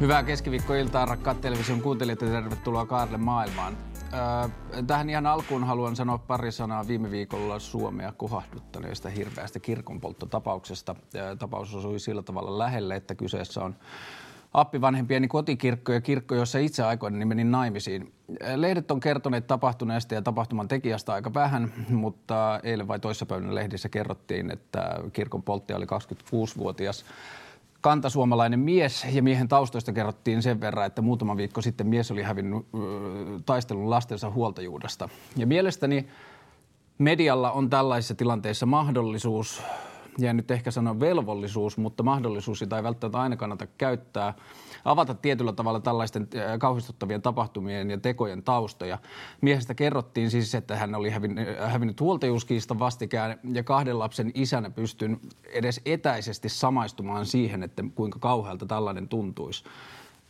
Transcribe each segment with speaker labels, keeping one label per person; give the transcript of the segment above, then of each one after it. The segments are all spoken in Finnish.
Speaker 1: Hyvää keskiviikkoiltaa rakkaat television kuuntelijat ja tervetuloa Kaarle maailmaan. Tähän ihan alkuun haluan sanoa pari sanaa viime viikolla Suomea kohahduttaneesta hirveästä kirkonpolttotapauksesta. Tapaus osui sillä tavalla lähelle, että kyseessä on appivanhempieni kotikirkko ja kirkko, jossa itse aikoina menin naimisiin. Lehdet on kertoneet tapahtuneesta ja tapahtuman tekijästä aika vähän, mutta eilen vai toissapäivänä lehdissä kerrottiin, että kirkon polttaja oli 26-vuotias kantasuomalainen mies ja miehen taustoista kerrottiin sen verran, että muutama viikko sitten mies oli hävinnyt taistelun lastensa huoltajuudesta. Ja mielestäni medialla on tällaisissa tilanteissa mahdollisuus ja nyt ehkä sanon velvollisuus, mutta mahdollisuus sitä ei välttämättä aina kannata käyttää, avata tietyllä tavalla tällaisten äh, kauhistuttavien tapahtumien ja tekojen taustoja. Miehestä kerrottiin siis, että hän oli hävinnyt, äh, hävinnyt vastikään ja kahden lapsen isänä pystyn edes etäisesti samaistumaan siihen, että kuinka kauhealta tällainen tuntuisi.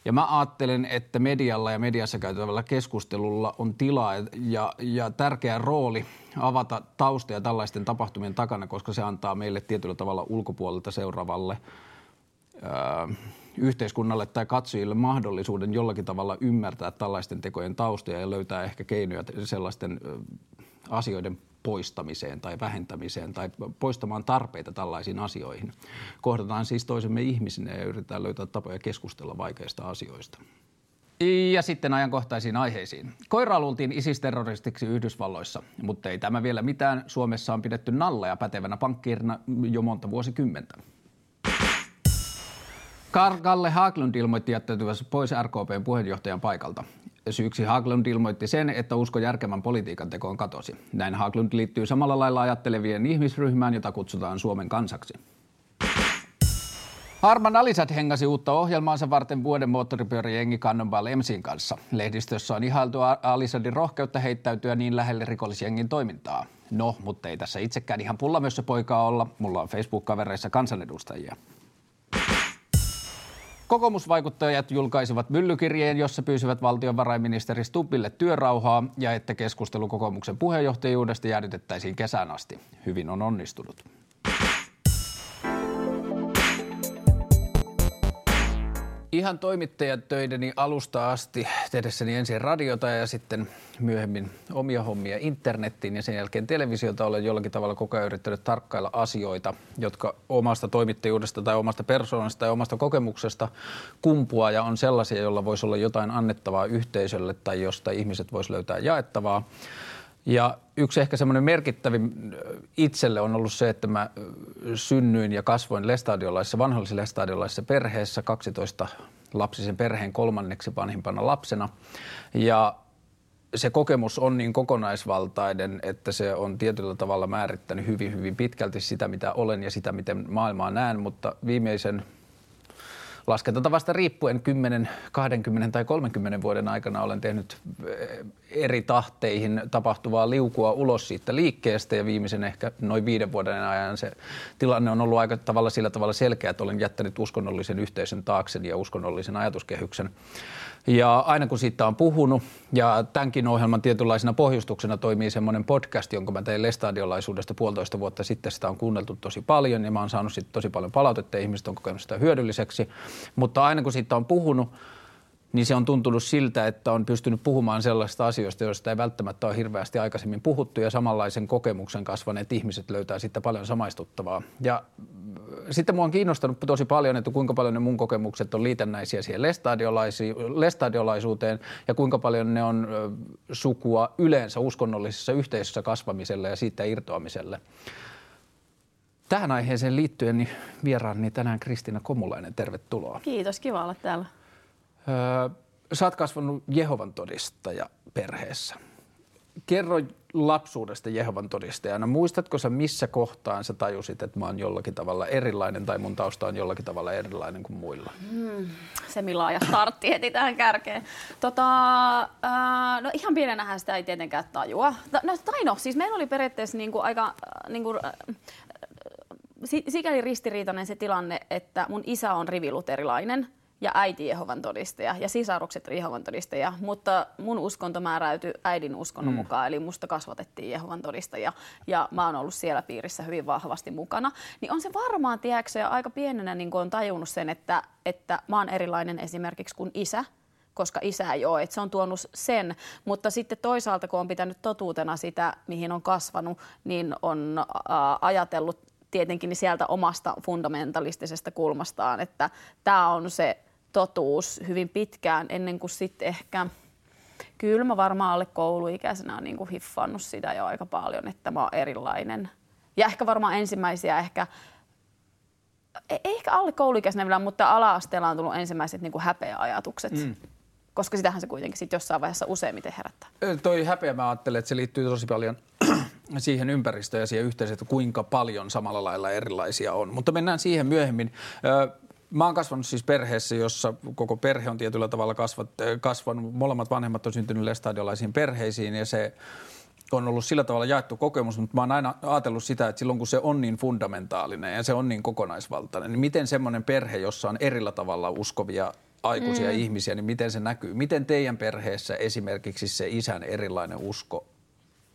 Speaker 1: Ja mä ajattelen, että medialla ja mediassa käytävällä keskustelulla on tilaa ja, ja tärkeä rooli avata taustoja tällaisten tapahtumien takana, koska se antaa meille tietyllä tavalla ulkopuolelta seuraavalle ää, yhteiskunnalle tai katsojille mahdollisuuden jollakin tavalla ymmärtää tällaisten tekojen taustoja ja löytää ehkä keinoja sellaisten asioiden poistamiseen tai vähentämiseen tai poistamaan tarpeita tällaisiin asioihin. Kohdataan siis toisemme ihmisinä ja yritetään löytää tapoja keskustella vaikeista asioista. Ja sitten ajankohtaisiin aiheisiin. Koira luultiin ISIS-terroristiksi Yhdysvalloissa, mutta ei tämä vielä mitään. Suomessa on pidetty nalleja pätevänä pankkiirina jo monta vuosikymmentä. Kalle Haglund ilmoitti jättäytyvänsä pois RKPn puheenjohtajan paikalta. Syyksi Haglund ilmoitti sen, että usko järkevän politiikan tekoon katosi. Näin Haglund liittyy samalla lailla ajattelevien ihmisryhmään, jota kutsutaan Suomen kansaksi. Arman Alisat hengasi uutta ohjelmaansa varten vuoden moottoripyöräjengi Cannonball MCin kanssa. Lehdistössä on ihailtu Alisadin rohkeutta heittäytyä niin lähelle rikollisjengin toimintaa. No, mutta ei tässä itsekään ihan pullamössö poikaa olla. Mulla on Facebook-kavereissa kansanedustajia. Kokoomusvaikuttajat julkaisivat myllykirjeen, jossa pyysivät valtiovarainministeri Stubbille työrauhaa ja että keskustelu kokoomuksen puheenjohtajuudesta jäädytettäisiin kesään asti. Hyvin on onnistunut. Ihan toimittajatöideni alusta asti tehdessäni ensin radiota ja sitten myöhemmin omia hommia internettiin ja sen jälkeen televisiota olen jollakin tavalla koko ajan yrittänyt tarkkailla asioita, jotka omasta toimittajuudesta tai omasta persoonasta tai omasta kokemuksesta kumpua ja on sellaisia, joilla voisi olla jotain annettavaa yhteisölle tai josta ihmiset voisi löytää jaettavaa. Ja yksi ehkä semmoinen merkittävin itselle on ollut se, että mä synnyin ja kasvoin lestadiolaisessa, vanhollisessa lestadiolaisessa perheessä 12 lapsisen perheen kolmanneksi vanhimpana lapsena. Ja se kokemus on niin kokonaisvaltainen, että se on tietyllä tavalla määrittänyt hyvin, hyvin pitkälti sitä, mitä olen ja sitä, miten maailmaa näen, mutta viimeisen laskentatavasta riippuen 10, 20 tai 30 vuoden aikana olen tehnyt eh, eri tahteihin tapahtuvaa liukua ulos siitä liikkeestä ja viimeisen ehkä noin viiden vuoden ajan se tilanne on ollut aika tavalla sillä tavalla selkeä, että olen jättänyt uskonnollisen yhteisön taakseni ja uskonnollisen ajatuskehyksen ja aina kun siitä on puhunut, ja tämänkin ohjelman tietynlaisena pohjustuksena toimii semmoinen podcast, jonka mä tein Lestadiolaisuudesta puolitoista vuotta sitten. Sitä on kuunneltu tosi paljon ja mä oon saanut siitä tosi paljon palautetta ja ihmiset on kokenut sitä hyödylliseksi. Mutta aina kun siitä on puhunut, niin se on tuntunut siltä, että on pystynyt puhumaan sellaisista asioista, joista ei välttämättä ole hirveästi aikaisemmin puhuttu ja samanlaisen kokemuksen kasvaneet ihmiset löytää sitten paljon samaistuttavaa. Ja sitten mua on kiinnostanut tosi paljon, että kuinka paljon ne mun kokemukset on liitännäisiä siihen lestadiolaisuuteen ja kuinka paljon ne on sukua yleensä uskonnollisessa yhteisössä kasvamiselle ja siitä irtoamiselle. Tähän aiheeseen liittyen niin vieraani tänään Kristina Komulainen, tervetuloa.
Speaker 2: Kiitos, kiva olla täällä.
Speaker 1: Öö, sä oot kasvanut Jehovan todistaja perheessä. Kerro lapsuudesta Jehovan todistajana. Muistatko sä missä kohtaan sä tajusit, että mä oon jollakin tavalla erilainen tai mun tausta on jollakin tavalla erilainen kuin muilla?
Speaker 2: Hmm, se millä ja startti heti tähän kärkeen. Tota, äh, no ihan pienenähän sitä ei tietenkään tajua. No, tai no, siis meillä oli periaatteessa niinku aika niinku, sikäli ristiriitainen se tilanne, että mun isä on riviluterilainen ja äiti Jehovan todistaja ja sisarukset Jehovan todistaja, mutta mun uskonto määräytyi äidin uskonnon mm. mukaan, eli musta kasvatettiin Jehovan todistaja ja mä oon ollut siellä piirissä hyvin vahvasti mukana. Niin on se varmaan, tiedätkö, ja aika pienenä niin on tajunnut sen, että, että mä oon erilainen esimerkiksi kuin isä, koska isä ei ole. Että se on tuonut sen, mutta sitten toisaalta kun on pitänyt totuutena sitä, mihin on kasvanut, niin on äh, ajatellut tietenkin sieltä omasta fundamentalistisesta kulmastaan, että tämä on se totuus hyvin pitkään ennen kuin sitten ehkä Kyllä mä varmaan alle kouluikäisenä on niin kuin hiffannut sitä jo aika paljon, että mä oon erilainen. Ja ehkä varmaan ensimmäisiä ehkä, ei ehkä alle kouluikäisenä vielä, mutta ala-asteella on tullut ensimmäiset niin kuin häpeäajatukset. Mm. Koska sitähän se kuitenkin sitten jossain vaiheessa useimmiten herättää.
Speaker 1: Toi häpeä mä ajattelen, että se liittyy tosi paljon siihen ympäristöön ja siihen yhteisöön, että kuinka paljon samalla lailla erilaisia on. Mutta mennään siihen myöhemmin. Mä oon kasvanut siis perheessä, jossa koko perhe on tietyllä tavalla kasvat, kasvanut. Molemmat vanhemmat on syntynyt lestadiolaisiin perheisiin ja se on ollut sillä tavalla jaettu kokemus, mutta mä oon aina ajatellut sitä, että silloin kun se on niin fundamentaalinen ja se on niin kokonaisvaltainen, niin miten semmoinen perhe, jossa on erillä tavalla uskovia aikuisia mm. ihmisiä, niin miten se näkyy? Miten teidän perheessä esimerkiksi se isän erilainen usko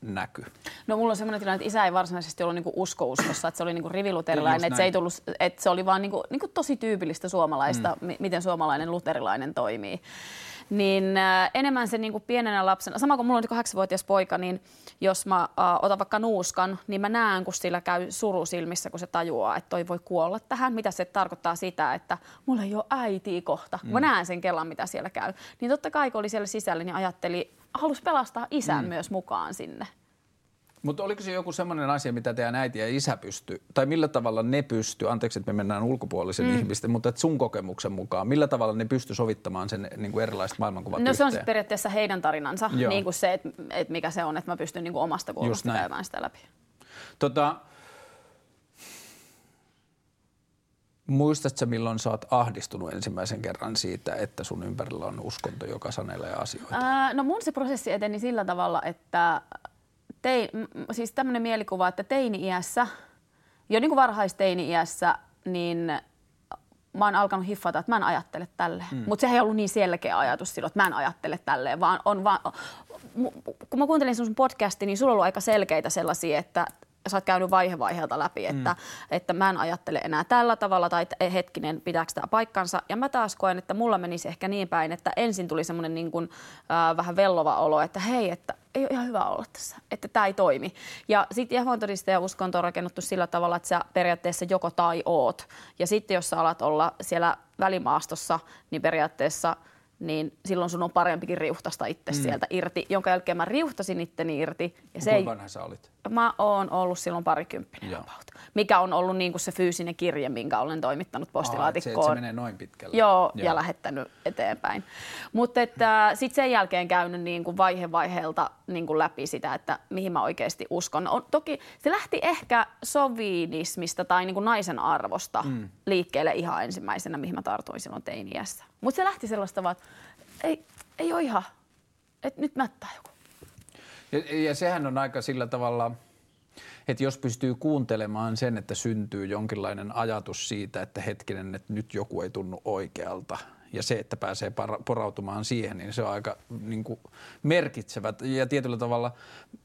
Speaker 1: näkyy?
Speaker 2: No mulla on semmoinen tilanne, että isä ei varsinaisesti ollut niinku usko-uskossa, että se oli niinku riviluterilainen, että se, ei tullut, että se oli vaan niinku, niinku tosi tyypillistä suomalaista, mm. miten suomalainen luterilainen toimii niin äh, enemmän se niin kuin pienenä lapsena, sama kuin mulla on kahdeksanvuotias poika, niin jos mä äh, otan vaikka nuuskan, niin mä näen, kun sillä käy suru silmissä, kun se tajuaa, että toi voi kuolla tähän. Mitä se tarkoittaa sitä, että mulla ei ole äitiä kohta. Mm. Mä näen sen kellan, mitä siellä käy. Niin totta kai, kun oli siellä sisällä, niin ajatteli, halusi pelastaa isän mm. myös mukaan sinne.
Speaker 1: Mutta oliko se joku semmoinen asia, mitä teidän äiti ja isä pysty, tai millä tavalla ne pysty, anteeksi, että me mennään ulkopuolisen mm. ihmisten, mutta sun kokemuksen mukaan, millä tavalla ne pysty sovittamaan sen niin kuin erilaiset maailmankuvat
Speaker 2: No yhteen? se on siis periaatteessa heidän tarinansa, Joo. niin kuin se, että, että mikä se on, että mä pystyn niin kuin omasta kulmasta käymään sitä läpi.
Speaker 1: Tota, Muistatko milloin sä oot ahdistunut ensimmäisen kerran siitä, että sun ympärillä on uskonto, joka sanelee asioita?
Speaker 2: Ää, no mun se prosessi eteni sillä tavalla, että tein, siis tämmöinen mielikuva, että teini-iässä, jo niin kuin varhaisteini-iässä, niin mä oon alkanut hiffata, että mä en ajattele tälleen. Mm. Mutta sehän ei ollut niin selkeä ajatus silloin, että mä en ajattele tälleen, vaan on vaan, kun mä kuuntelin sun podcastin, niin sulla on ollut aika selkeitä sellaisia, että sä oot käynyt vaihe vaiheelta läpi, että, mm. että mä en ajattele enää tällä tavalla tai että hetkinen, pitääkö tämä paikkansa. Ja mä taas koen, että mulla menisi ehkä niin päin, että ensin tuli semmoinen niin kuin, äh, vähän vellova olo, että hei, että ei ole ihan hyvä olla tässä, että tämä ei toimi. Ja sitten Jehovan todistaja uskonto on rakennettu sillä tavalla, että sä periaatteessa joko tai oot. Ja sitten jos sä alat olla siellä välimaastossa, niin periaatteessa – niin silloin sun on parempikin riuhtasta itse mm. sieltä irti, jonka jälkeen mä riuhtasin itteni irti.
Speaker 1: Ja se vanha sä olit?
Speaker 2: Mä oon ollut silloin parikymppinen about, mikä on ollut niin kuin se fyysinen kirje, minkä olen toimittanut postilaatikkoon. Aa,
Speaker 1: se, se menee noin pitkälle.
Speaker 2: Joo, Joo. ja lähettänyt eteenpäin. Mutta että sitten sen jälkeen käynyt niin kuin vaihe vaiheelta niin kuin läpi sitä, että mihin mä oikeasti uskon. On, toki se lähti ehkä sovinismista tai niin kuin naisen arvosta mm. liikkeelle ihan ensimmäisenä, mihin mä tartuin silloin teiniässä. Mutta se lähti sellaista vaan, että ei, ei ole ihan, että nyt mättää joku.
Speaker 1: Ja, ja sehän on aika sillä tavalla, että jos pystyy kuuntelemaan sen, että syntyy jonkinlainen ajatus siitä, että hetkinen, että nyt joku ei tunnu oikealta ja se, että pääsee porautumaan siihen, niin se on aika niin kuin, merkitsevät. Ja tietyllä tavalla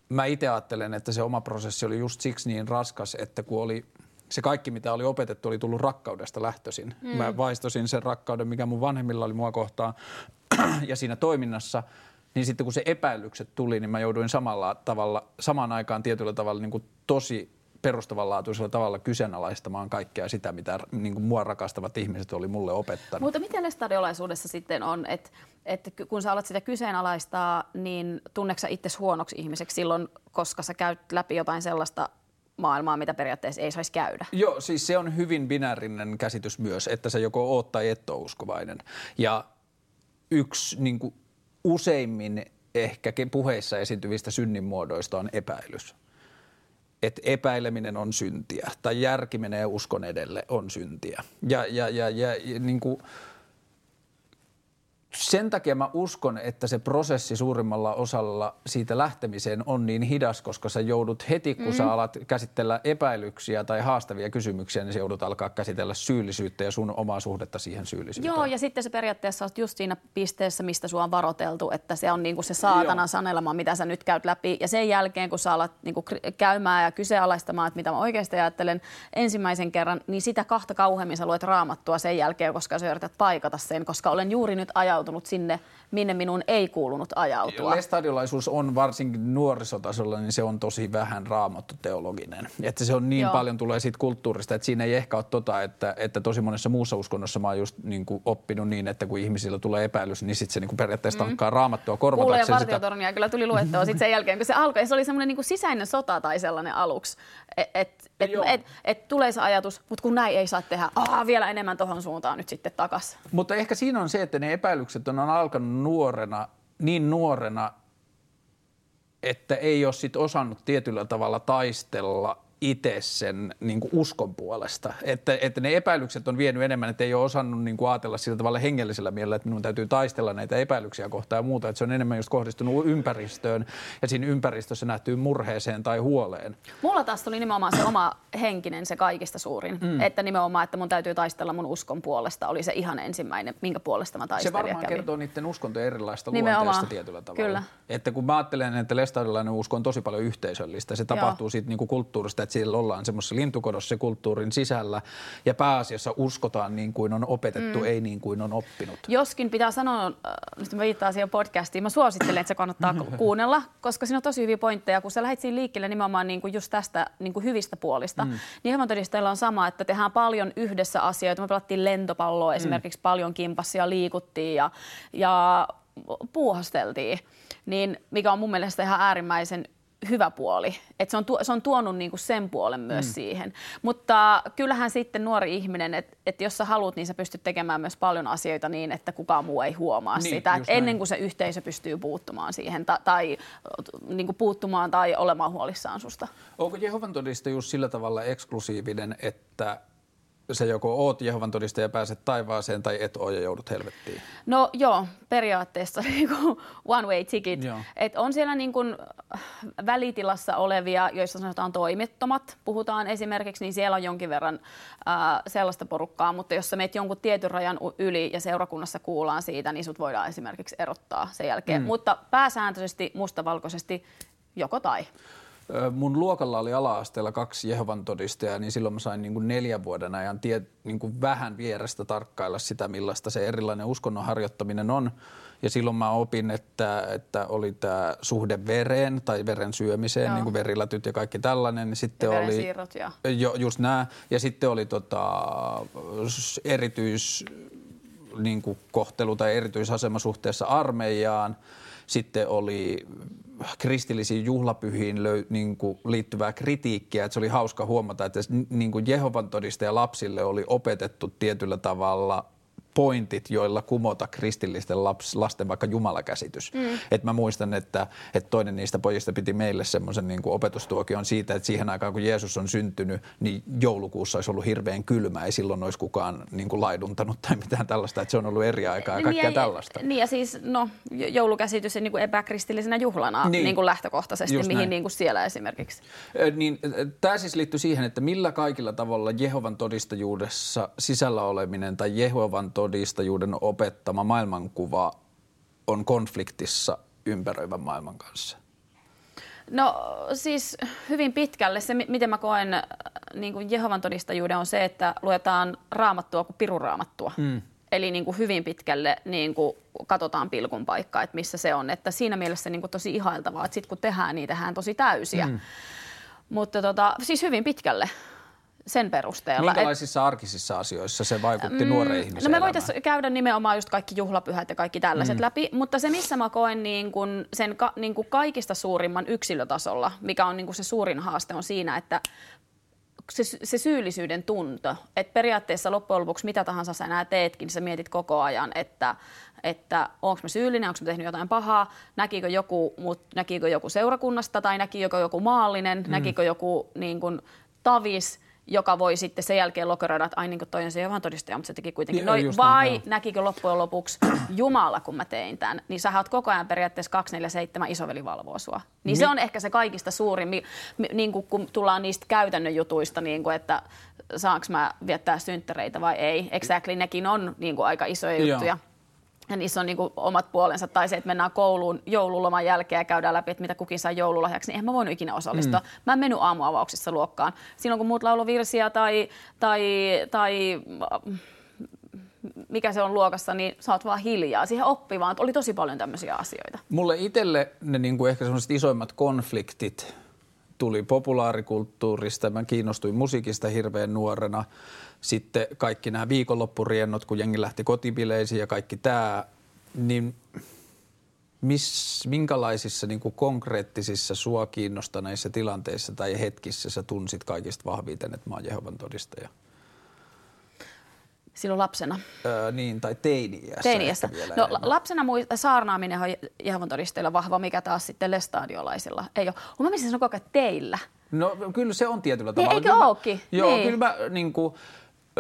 Speaker 1: mä itse ajattelen, että se oma prosessi oli just siksi niin raskas, että kun oli se kaikki, mitä oli opetettu, oli tullut rakkaudesta lähtöisin. Mm. Mä vaistosin sen rakkauden, mikä mun vanhemmilla oli mua kohtaan ja siinä toiminnassa – niin sitten kun se epäilykset tuli, niin mä jouduin samalla tavalla, samaan aikaan tietyllä tavalla niin kuin tosi perustavanlaatuisella tavalla kyseenalaistamaan kaikkea sitä, mitä niin kuin mua rakastavat ihmiset oli mulle opettanut.
Speaker 2: Mutta miten lestadiolaisuudessa sitten on, että, että kun sä alat sitä kyseenalaistaa, niin tunneksä itse huonoksi ihmiseksi silloin, koska sä käyt läpi jotain sellaista maailmaa, mitä periaatteessa ei saisi käydä.
Speaker 1: Joo, siis se on hyvin binäärinen käsitys myös, että se joko oot tai et ole uskovainen. Ja yksi niin kuin useimmin ehkä puheissa esiintyvistä synninmuodoista on epäilys. Että epäileminen on syntiä tai järki menee uskon edelle on syntiä. Ja, ja, ja, ja, ja niin kuin, sen takia mä uskon, että se prosessi suurimmalla osalla siitä lähtemiseen on niin hidas, koska sä joudut heti, kun mm. sä alat käsitellä epäilyksiä tai haastavia kysymyksiä, niin sä joudut alkaa käsitellä syyllisyyttä ja sun omaa suhdetta siihen syyllisyyteen.
Speaker 2: Joo, ja sitten se periaatteessa on just siinä pisteessä, mistä sua on varoteltu, että se on niinku se saatana Joo. sanelma, mitä sä nyt käyt läpi. Ja sen jälkeen, kun sä alat niinku käymään ja kyseenalaistamaan, että mitä mä oikeasti ajattelen ensimmäisen kerran, niin sitä kahta kauheammin sä luet raamattua sen jälkeen, koska sä yrität paikata sen, koska olen juuri nyt ajautunut sinne, minne minun ei kuulunut ajautua.
Speaker 1: Lestadiolaisuus on varsinkin nuorisotasolla, niin se on tosi vähän raamattu teologinen. Että se on niin Joo. paljon tulee siitä kulttuurista, että siinä ei ehkä ole tota, että, että tosi monessa muussa uskonnossa mä oon just niin kuin oppinut niin, että kun ihmisillä tulee epäilys, niin sitten se niin kuin periaatteessa mm. tankkaa raamattua korvatakseen
Speaker 2: sitä. Kuulee kyllä tuli luettua sitten sen jälkeen, kun se alkoi. Se oli semmoinen niin sisäinen sota tai sellainen aluksi, että et, et, et, et, tulee se ajatus, mutta kun näin ei saa tehdä, Aa, vielä enemmän tuohon suuntaan nyt sitten takas.
Speaker 1: Mutta ehkä siinä on se, että ne epäilykset on alkanut nuorena, niin nuorena, että ei ole sit osannut tietyllä tavalla taistella itse sen niin kuin uskon puolesta. Että, että ne epäilykset on vienyt enemmän, että ei ole osannut niin kuin ajatella sillä tavalla hengellisellä mielellä, että minun täytyy taistella näitä epäilyksiä kohtaan ja muuta. Että se on enemmän just kohdistunut ympäristöön ja siinä ympäristössä nähtyy murheeseen tai huoleen.
Speaker 2: Mulla taas tuli nimenomaan se oma henkinen se kaikista suurin. Mm. Että nimenomaan, että mun täytyy taistella mun uskon puolesta oli se ihan ensimmäinen, minkä puolesta mä taistelin.
Speaker 1: Se varmaan kertoo niiden uskontojen erilaista nimenomaan. luonteesta tietyllä tavalla. Kyllä. Että kun mä ajattelen, että lestadiolainen usko on tosi paljon yhteisöllistä, se tapahtuu Joo. siitä niin kuin kulttuurista, että siellä ollaan semmoisessa lintukodossa kulttuurin sisällä ja pääasiassa uskotaan niin kuin on opetettu, mm. ei niin kuin on oppinut.
Speaker 2: Joskin pitää sanoa, äh, nyt mä viittaan siihen podcastiin, mä suosittelen, että se kannattaa kuunnella, koska siinä on tosi hyviä pointteja, kun sä lähdet siinä liikkeelle nimenomaan niin kuin just tästä niin kuin hyvistä puolista. Mm. Niin todisteilla on sama, että tehdään paljon yhdessä asioita. Me pelattiin lentopalloa mm. esimerkiksi paljon kimpassia, liikuttiin ja, ja puuhasteltiin, niin mikä on mun mielestä ihan äärimmäisen hyvä puoli. Et se, on tu- se on tuonut niinku sen puolen myös mm. siihen. Mutta kyllähän sitten nuori ihminen, että et jos sä haluat, niin sä pystyt tekemään myös paljon asioita niin, että kukaan muu ei huomaa niin, sitä. Et ennen kuin se yhteisö pystyy puuttumaan siihen ta- tai niinku puuttumaan tai olemaan huolissaan susta.
Speaker 1: Onko Jehovan todistajuus sillä tavalla eksklusiivinen, että sä joko oot Jehovan todistaja ja pääset taivaaseen tai et oo ja joudut helvettiin?
Speaker 2: No joo, periaatteessa niin one way ticket. Et on siellä niin kuin välitilassa olevia, joissa sanotaan toimettomat, puhutaan esimerkiksi, niin siellä on jonkin verran ää, sellaista porukkaa, mutta jos sä meet jonkun tietyn rajan yli ja seurakunnassa kuullaan siitä, niin sut voidaan esimerkiksi erottaa sen jälkeen. Mm. Mutta pääsääntöisesti mustavalkoisesti joko tai.
Speaker 1: Mun luokalla oli ala-asteella kaksi Jehovan todistajaa, niin silloin mä sain niin kuin neljän vuoden ajan tie, niin kuin vähän vierestä tarkkailla sitä, millaista se erilainen uskonnon harjoittaminen on. Ja silloin mä opin, että, että oli tämä suhde vereen tai veren syömiseen, Joo. niin kuin verilätyt ja kaikki tällainen.
Speaker 2: Sitten ja oli,
Speaker 1: ja. Jo, just nämä. Ja sitten oli tota, erityis niin kuin kohtelu tai erityisasema suhteessa armeijaan. Sitten oli kristillisiin juhlapyhiin löy, niin kuin liittyvää kritiikkiä. Että se oli hauska huomata, että niin kuin Jehovan todistaja lapsille oli opetettu tietyllä tavalla – pointit, joilla kumota kristillisten laps, lasten vaikka jumalakäsitys. Mm. Et mä muistan, että, että toinen niistä pojista piti meille semmoisen niin opetustuokion siitä, että siihen aikaan kun Jeesus on syntynyt, niin joulukuussa olisi ollut hirveän kylmä, ei silloin olisi kukaan niin kuin laiduntanut tai mitään tällaista, että se on ollut eri aikaa ja niin kaikkea
Speaker 2: niin,
Speaker 1: tällaista.
Speaker 2: Niin ja siis no, joulukäsitys niin kuin epäkristillisenä juhlana niin. Niin kuin lähtökohtaisesti, Just mihin niin kuin siellä esimerkiksi.
Speaker 1: Niin, tämä siis liittyy siihen, että millä kaikilla tavalla Jehovan todistajuudessa sisällä oleminen tai Jehovan todistajuudessa todistajuuden opettama maailmankuva on konfliktissa ympäröivän maailman kanssa?
Speaker 2: No siis hyvin pitkälle se, miten mä koen äh, niin kuin Jehovan todistajuuden on se, että luetaan raamattua kuin piruraamattua. Mm. Eli niin kuin hyvin pitkälle niin kuin katsotaan pilkun paikkaa, että missä se on. Että siinä mielessä niin kuin tosi ihailtavaa, että sitten kun tehdään, niin tehdään tosi täysiä. Mm. Mutta tota, siis hyvin pitkälle sen perusteella.
Speaker 1: Minkälaisissa et, arkisissa asioissa se vaikutti mm, nuoreen ihmiseen
Speaker 2: No me voitaisiin käydä nimenomaan just kaikki juhlapyhät ja kaikki tällaiset mm. läpi, mutta se missä mä koen niin kun sen ka, niin kun kaikista suurimman yksilötasolla, mikä on niin kun se suurin haaste on siinä, että se, se syyllisyyden tunto, että periaatteessa loppujen lopuksi mitä tahansa sä enää teetkin, niin sä mietit koko ajan, että, että onko mä syyllinen, onko mä tehnyt jotain pahaa, näkikö joku, mut, näkikö joku seurakunnasta tai näkikö joku maallinen, mm. näkikö joku niin kun, tavis – joka voi sitten sen jälkeen lokeroida, että ai niin kuin toi on se Jehovan todistaja, mutta se teki kuitenkin
Speaker 1: Niin,
Speaker 2: noin. Vai
Speaker 1: joo.
Speaker 2: näkikö loppujen lopuksi Jumala, kun mä tein tämän, niin sä oot koko ajan periaatteessa 247 isoveli valvoo sua. Niin se on ehkä se kaikista suurin, mi, mi, niin kuin, kun tullaan niistä käytännön jutuista, niin kuin, että saanko mä viettää synttäreitä vai ei. Exactly, nekin on niin kuin, aika isoja
Speaker 1: Joo.
Speaker 2: Ja niissä on niin kuin omat puolensa. Tai se, että mennään kouluun joululoman jälkeen ja käydään läpi, että mitä kukin saa joululahjaksi, niin eihän mä voinut ikinä osallistua. Mm. Mä en mennyt aamuavauksissa luokkaan. Silloin kun muut lauloi virsiä tai, tai, tai mikä se on luokassa, niin sä oot vaan hiljaa. Siihen oppi vaan, oli tosi paljon tämmöisiä asioita.
Speaker 1: Mulle itselle ne niin kuin ehkä semmoiset isoimmat konfliktit tuli populaarikulttuurista. Mä kiinnostuin musiikista hirveän nuorena. Sitten kaikki nämä viikonloppuriennot, kun jengi lähti kotibileisiin ja kaikki tämä, niin miss, minkälaisissa niin kuin konkreettisissa sua kiinnostaneissa tilanteissa tai hetkissä sä tunsit kaikista vahviten, että mä oon Jehovan todistaja?
Speaker 2: Silloin lapsena.
Speaker 1: Öö, niin, tai teini-iässä.
Speaker 2: Teiniässä.
Speaker 1: vielä
Speaker 2: No
Speaker 1: enemmän.
Speaker 2: lapsena muista, saarnaaminen on Jehovan todisteilla vahva, mikä taas sitten lestadiolaisilla ei ole. Mä mietin sanoa koko ajan teillä.
Speaker 1: No kyllä se on tietyllä
Speaker 2: Niin,
Speaker 1: tavalla.
Speaker 2: eikö
Speaker 1: Kyllä mä-
Speaker 2: ookin?
Speaker 1: Joo,
Speaker 2: Niin.
Speaker 1: kyllä mä niin kuin,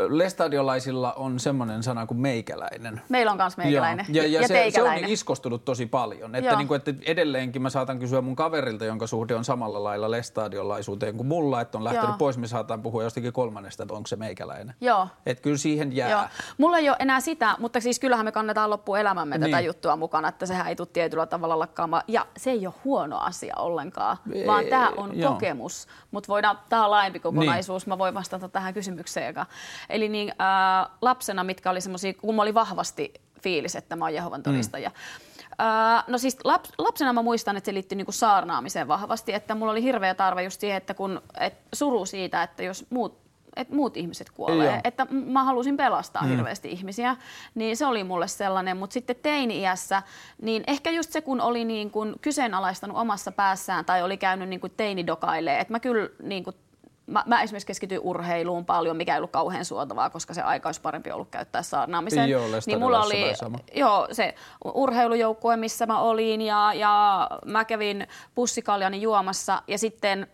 Speaker 1: lestadiolaisilla on semmoinen sana kuin meikäläinen.
Speaker 2: Meillä on myös meikäläinen
Speaker 1: Joo. Ja, ja,
Speaker 2: ja
Speaker 1: se, se on
Speaker 2: teikäläinen.
Speaker 1: iskostunut tosi paljon. Että,
Speaker 2: Joo.
Speaker 1: niin kuin, että edelleenkin mä saatan kysyä mun kaverilta, jonka suhde on samalla lailla lestadiolaisuuteen kuin mulla, että on lähtenyt
Speaker 2: Joo.
Speaker 1: pois, me saataan puhua jostakin kolmannesta, että onko se meikäläinen.
Speaker 2: Joo.
Speaker 1: Että kyllä siihen jää.
Speaker 2: Joo. Mulla ei ole enää sitä, mutta siis kyllähän me kannetaan loppuelämämme tätä
Speaker 1: Niin.
Speaker 2: juttua mukana, että sehän ei tule tietyllä tavalla lakkaamaan. Ja se ei ole huono asia ollenkaan,
Speaker 1: Ei,
Speaker 2: vaan tämä on
Speaker 1: joo.
Speaker 2: kokemus. Mutta voidaan, tämä on laajempi kokonaisuus, mä voin vastata tähän kysymykseen. Joka, eli niin, ää, lapsena, mitkä oli semmoisia, kun mä oli vahvasti fiilis, että mä oon Jehovan todistaja. Ää, no siis laps, lapsena mä muistan, että se liittyi niinku saarnaamiseen vahvasti, että mulla oli hirveä tarve just siihen, että kun et suru siitä, että jos muut että muut ihmiset kuolee.
Speaker 1: Joo.
Speaker 2: Että mä halusin pelastaa mm. hirveästi ihmisiä, niin se oli mulle sellainen. Mutta sitten teini-iässä, niin ehkä just se, kun oli niin kun kyseenalaistanut omassa päässään tai oli käynyt niin kuin teinidokailee, että mä kyllä niin kuin Mä, mä esimerkiksi keskityin urheiluun paljon, mikä ei ollut kauhean suotavaa, koska se aika olisi parempi ollut käyttää saarnaamiseen.
Speaker 1: Joo,
Speaker 2: niin mulla oli
Speaker 1: sama.
Speaker 2: joo, se urheilujoukkue, missä mä olin ja, ja mä kävin pussikaljani juomassa ja sitten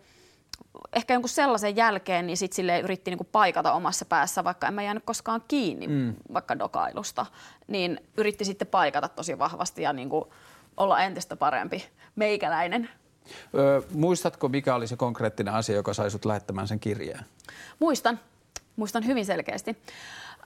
Speaker 2: ehkä jonkun sellaisen jälkeen, niin sitten sille yritti niinku paikata omassa päässä, vaikka en mä jäänyt koskaan kiinni mm. vaikka dokailusta, niin yritti sitten paikata tosi vahvasti ja niinku olla entistä parempi meikäläinen.
Speaker 1: Öö, muistatko, mikä oli se konkreettinen asia, joka sai sut lähettämään sen kirjeen?
Speaker 2: Muistan, muistan hyvin selkeästi.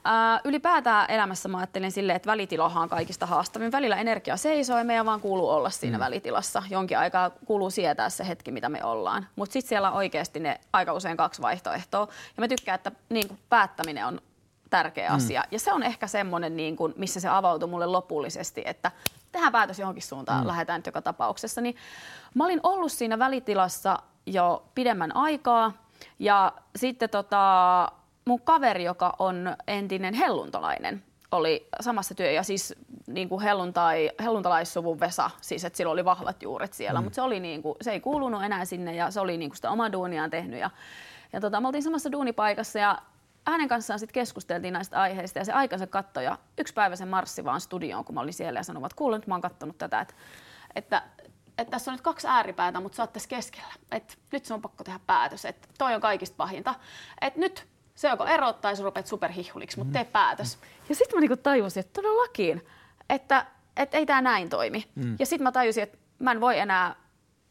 Speaker 2: Ää, ylipäätään elämässä mä ajattelin silleen, että välitilohan on kaikista haastavin. Välillä energia seisoo ja meidän vaan kuuluu olla siinä mm. välitilassa. Jonkin aikaa kuuluu sietää se hetki, mitä me ollaan. Mutta sitten siellä on oikeasti ne aika usein kaksi vaihtoehtoa. Ja mä tykkään, että niin kuin päättäminen on tärkeä asia. Ja se on ehkä semmoinen, niin kuin, missä se avautui mulle lopullisesti, että tehdään päätös johonkin suuntaan, mm. lähdetään nyt joka tapauksessa. Niin mä olin ollut siinä välitilassa jo pidemmän aikaa ja sitten tota, mun kaveri, joka on entinen helluntalainen, oli samassa työ ja siis niin kuin helluntai, helluntalaissuvun Vesa, siis että sillä oli vahvat juuret siellä, mm. mutta se, oli niin kuin, se ei kuulunut enää sinne ja se oli niin kuin sitä omaa duuniaan tehnyt ja, ja tota, me oltiin samassa duunipaikassa ja hänen kanssaan sitten keskusteltiin näistä aiheista ja se aikansa katsoi ja yksi päivä se marssi vaan studioon, kun mä olin siellä ja sanoi, että kuule nyt mä oon kattonut tätä, että, että että tässä on nyt kaksi ääripäätä, mutta sä oot tässä keskellä. Et nyt se on pakko tehdä päätös, että toi on kaikista pahinta. Että nyt se joko erot tai sä rupeat superhihuliksi, mutta tee päätös. Ja sitten mä niinku tajusin, että todellakin, että, että ei tämä näin toimi. Mm. Ja sitten mä tajusin, että mä en voi enää,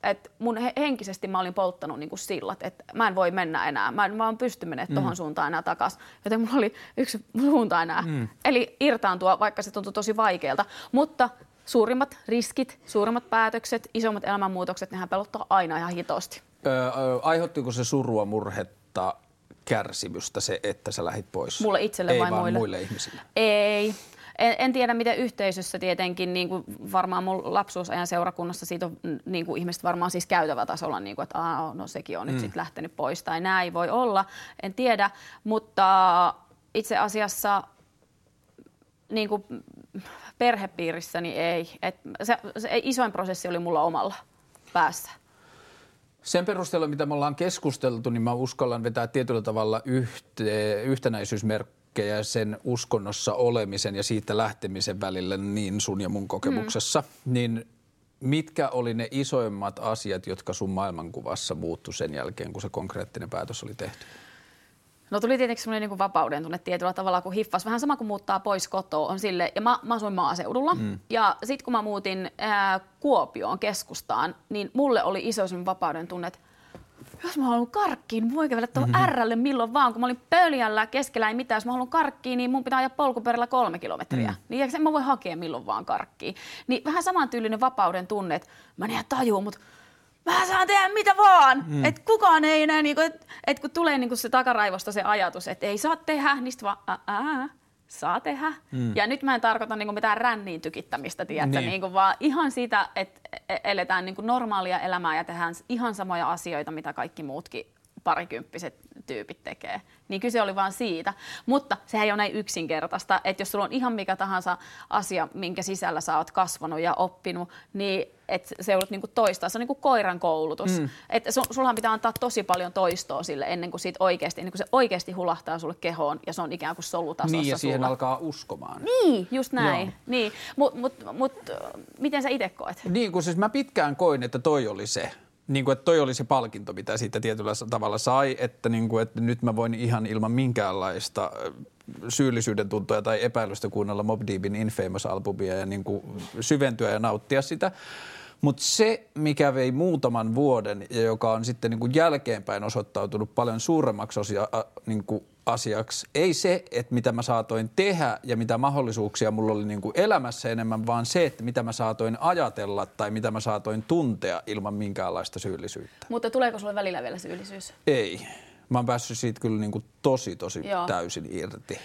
Speaker 2: että mun he- henkisesti mä olin polttanut niinku sillat, että mä en voi mennä enää. Mä en, en pysty menemään mm. tohon suuntaan enää takaisin. Joten mulla oli yksi suunta enää. Mm. Eli irtaantua, vaikka se tuntui tosi vaikealta. Mutta suurimmat riskit, suurimmat päätökset, isommat elämänmuutokset, nehän pelottaa aina ihan hitosti.
Speaker 1: Öö, aiheuttiko se surua, murhetta, kärsimystä se, että sä lähit pois?
Speaker 2: Mulle itselle
Speaker 1: Ei
Speaker 2: vai
Speaker 1: vaan
Speaker 2: muille?
Speaker 1: muille ihmisille.
Speaker 2: Ei. En, en tiedä, miten yhteisössä tietenkin, niin kuin varmaan mun lapsuusajan seurakunnassa siitä on niin kuin ihmiset varmaan siis käytävä tasolla, niin kuin, että Aa, no sekin on nyt mm. sit lähtenyt pois tai näin voi olla, en tiedä, mutta itse asiassa niin kuin perhepiirissäni ei. Et se, se isoin prosessi oli mulla omalla päässä.
Speaker 1: Sen perusteella, mitä me ollaan keskusteltu, niin mä uskallan vetää tietyllä tavalla yhte, yhtenäisyysmerkkejä sen uskonnossa olemisen ja siitä lähtemisen välillä niin sun ja mun kokemuksessa. Mm. Niin mitkä oli ne isoimmat asiat, jotka sun maailmankuvassa muuttu sen jälkeen, kun se konkreettinen päätös oli tehty?
Speaker 2: No tuli tietenkin semmoinen niin vapauden tunne tietyllä tavalla, kun hiffas. Vähän sama kuin muuttaa pois kotoa on sille, ja mä, mä asuin maaseudulla. Mm. Ja sitten kun mä muutin ää, Kuopioon keskustaan, niin mulle oli iso vapauden tunne, että jos mä haluan karkkiin, niin voi kävellä tuohon mm-hmm. Rlle milloin vaan. Kun mä olin pöljällä, keskellä ei mitään, jos mä haluan karkkiin, niin mun pitää ajaa polkuperällä kolme kilometriä. Mm. Niin sen mä voin hakea milloin vaan karkkiin. Niin vähän samantyylinen vapauden tunne, että mä en ihan tajua, mutta mä saan tehdä mitä vaan. Mm. Että kukaan ei enää, niinku, että et kun tulee niinku se takaraivosta se ajatus, että ei saa tehdä, niin sitten vaan, ää, saa tehdä. Mm. Ja nyt mä en tarkoita niinku mitään ränniin tykittämistä, tiedätkö, niin. niinku, vaan ihan siitä, että e-, eletään niinku normaalia elämää ja tehdään ihan samoja asioita, mitä kaikki muutkin parikymppiset tyypit tekee. Niin kyse oli vain siitä. Mutta sehän ei ole näin yksinkertaista, että jos sulla on ihan mikä tahansa asia, minkä sisällä sä oot kasvanut ja oppinut, niin että se joudut niinku toistaa. Se on niinku koiran koulutus. Mm. Että su, sullahan pitää antaa tosi paljon toistoa sille ennen kuin, siitä oikeasti, ennen kuin se oikeasti hulahtaa sulle kehoon ja se on ikään kuin solutasossa
Speaker 1: Niin ja siihen
Speaker 2: sulla.
Speaker 1: alkaa uskomaan.
Speaker 2: Niin, just näin. Niin. Mutta mut, mut, miten sä itse koet?
Speaker 1: Niin, kun siis mä pitkään koin, että toi oli se niin kuin, että toi oli se palkinto, mitä siitä tietyllä tavalla sai, että, niin kuin, että nyt mä voin ihan ilman minkäänlaista syyllisyyden tuntoja tai epäilystä kuunnella Mob Deepin Infamous-albumia ja niin kuin syventyä ja nauttia sitä. Mutta se, mikä vei muutaman vuoden ja joka on sitten niin kuin jälkeenpäin osoittautunut paljon suuremmaksi osia, niin kuin asiaksi, ei se, että mitä mä saatoin tehdä ja mitä mahdollisuuksia mulla oli niin kuin elämässä enemmän, vaan se, että mitä mä saatoin ajatella tai mitä mä saatoin tuntea ilman minkäänlaista syyllisyyttä.
Speaker 2: Mutta tuleeko sulle välillä vielä syyllisyys?
Speaker 1: Ei. Mä oon päässyt siitä kyllä niin kuin tosi, tosi Joo. täysin irti.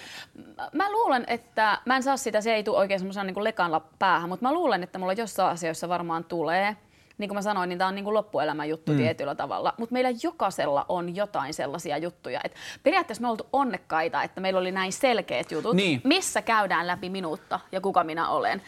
Speaker 2: Mä luulen, että mä en saa sitä, se ei tule oikein semmoisena niin lekanla päähän, mutta mä luulen, että mulla jossain asioissa varmaan tulee. Niin kuin mä sanoin, niin tämä on niin kuin loppuelämän juttu mm. tietyllä tavalla. Mutta meillä jokaisella on jotain sellaisia juttuja. Et periaatteessa me oltu onnekkaita, että meillä oli näin selkeät jutut, niin. missä käydään läpi minuutta ja kuka minä olen.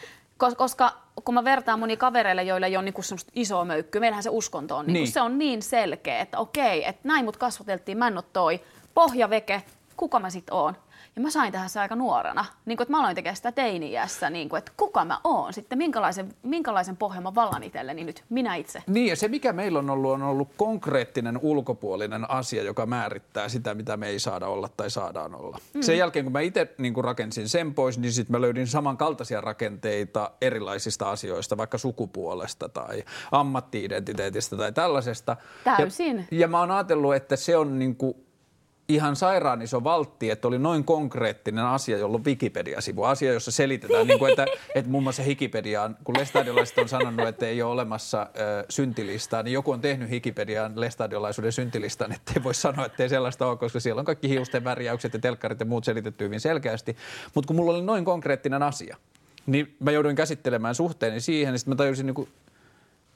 Speaker 2: Koska kun mä vertaan moni kavereille, joilla ei ole niinku isoa möykkyä, meillähän se uskonto on, niinku, niin. se on niin selkeä, että okei, että näin mut kasvateltiin, mä en ole toi, pohjaveke, kuka mä sit oon. Ja mä sain tähän se aika nuorena, niin kuin, että mä aloin tekemään sitä teiniässä, niin kuin, että kuka mä oon sitten, minkälaisen, minkälaisen pohjan mä vallan itselleni nyt, minä itse.
Speaker 1: Niin ja se mikä meillä on ollut, on ollut konkreettinen ulkopuolinen asia, joka määrittää sitä, mitä me ei saada olla tai saadaan olla. Mm. Sen jälkeen kun mä itse niin rakensin sen pois, niin sitten mä löydin samankaltaisia rakenteita erilaisista asioista, vaikka sukupuolesta tai ammattiidentiteetistä tai tällaisesta.
Speaker 2: Täysin.
Speaker 1: Ja, ja mä oon ajatellut, että se on niin kuin ihan sairaan iso valtti, että oli noin konkreettinen asia, jolla on Wikipedia-sivu. Asia, jossa selitetään, niin kuin, että, että muun muassa Wikipediaan, kun lestadiolaiset on sanonut, että ei ole olemassa äh, syntilistaa, niin joku on tehnyt Wikipediaan lestadiolaisuuden syntilistan, että ei voi sanoa, että ei sellaista ole, koska siellä on kaikki hiusten värjäykset ja telkkarit ja muut selitetty hyvin selkeästi. Mutta kun mulla oli noin konkreettinen asia, niin mä jouduin käsittelemään suhteeni siihen, niin sitten mä tajusin niin kuin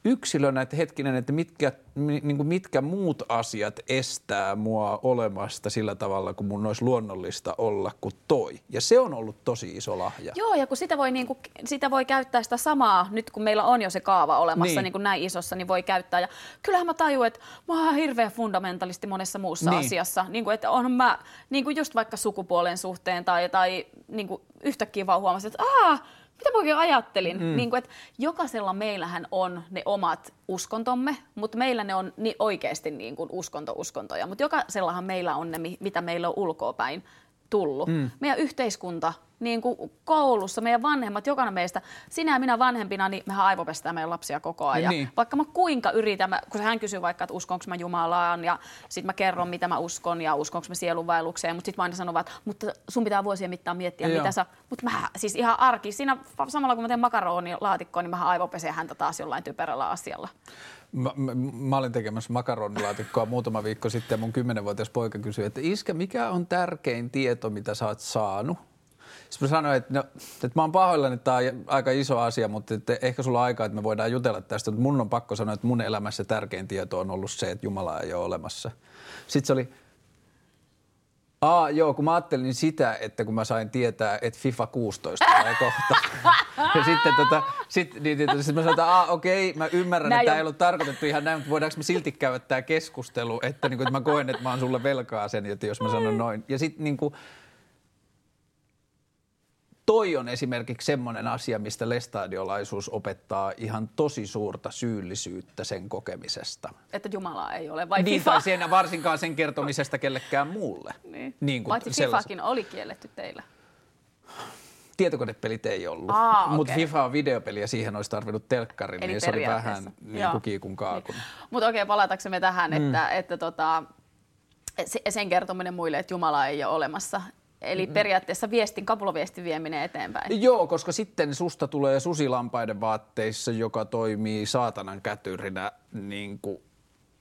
Speaker 1: yksilönä, että hetkinen, että mitkä, niin kuin mitkä muut asiat estää mua olemasta sillä tavalla, kun mun olisi luonnollista olla kuin toi. Ja se on ollut tosi iso lahja.
Speaker 2: Joo, ja kun sitä voi, niin kuin, sitä voi käyttää sitä samaa, nyt kun meillä on jo se kaava olemassa niin. Niin kuin näin isossa, niin voi käyttää. Ja kyllähän mä tajuin, että mä oon hirveän fundamentalisti monessa muussa niin. asiassa. Niin kuin, että on mä niin kuin just vaikka sukupuolen suhteen tai, tai niin kuin yhtäkkiä vaan huomasin, että aah, mitä mä oikein ajattelin? Mm. Niin kuin, että jokaisella meillähän on ne omat uskontomme, mutta meillä ne on niin oikeasti niin kuin uskonto-uskontoja. Mutta jokaisellahan meillä on ne, mitä meillä on ulkoa päin tullut. Mm. Meidän yhteiskunta niin kuin koulussa, meidän vanhemmat, jokainen meistä, sinä ja minä vanhempina, niin mehän aivopestään meidän lapsia koko ajan. Niin. Vaikka mä kuinka yritän, mä, kun hän kysyy vaikka, että uskonko mä Jumalaan ja sitten mä kerron, mitä mä uskon ja uskonko mä sielunvaellukseen, mutta sitten mä aina sanon että mutta sun pitää vuosien mittaan miettiä, Joo. mitä sä, mutta mä siis ihan arki, siinä samalla kun mä teen makaronilaatikkoa, niin mä aivopesen häntä taas jollain typerällä asialla.
Speaker 1: Mä, mä, mä olin tekemässä makaronilaatikkoa muutama viikko sitten ja mun kymmenenvuotias poika kysyi, että iskä, mikä on tärkein tieto, mitä sä oot saanut? Sitten mä sanoin, että, no, että mä oon pahoillani, että tämä on aika iso asia, mutta että ehkä sulla on aikaa, että me voidaan jutella tästä. Mutta mun on pakko sanoa, että mun elämässä tärkein tieto on ollut se, että Jumala ei ole olemassa. Sitten se oli, Aa, joo, kun mä ajattelin sitä, että kun mä sain tietää, että FIFA 16 tulee kohta. ja sitten tota, sit, niin, niin, sit mä sanoin, että aa, okei, mä ymmärrän, näin että tämä ei ollut tarkoitettu ihan näin, mutta voidaanko me silti käydä tämä keskustelu, että, niin kuin, että mä koen, että mä oon sulle velkaa sen, että jos mä sanon noin. Ja sitten niin kuin, toi on esimerkiksi semmoinen asia, mistä lestadiolaisuus opettaa ihan tosi suurta syyllisyyttä sen kokemisesta.
Speaker 2: Että Jumalaa ei ole, vai
Speaker 1: Niin,
Speaker 2: FIFA?
Speaker 1: tai sen, varsinkaan sen kertomisesta kellekään muulle.
Speaker 2: Niin.
Speaker 1: Niin kuin
Speaker 2: Paitsi
Speaker 1: sellais-
Speaker 2: FIFAkin oli kielletty teillä.
Speaker 1: Tietokonepelit ei ollut,
Speaker 2: Aa,
Speaker 1: mutta
Speaker 2: okei.
Speaker 1: FIFA on videopeli ja siihen olisi tarvinnut telkkari,
Speaker 2: Eli
Speaker 1: niin se oli vähän niin kuin kiikun kaakun.
Speaker 2: Mutta okei, palataksemme tähän, mm. että, että tota, se- sen kertominen muille, että Jumala ei ole olemassa. Eli periaatteessa viestin, kapuloviestin vieminen eteenpäin.
Speaker 1: Joo, koska sitten susta tulee susilampaiden vaatteissa, joka toimii saatanan kätyrinä niin kuin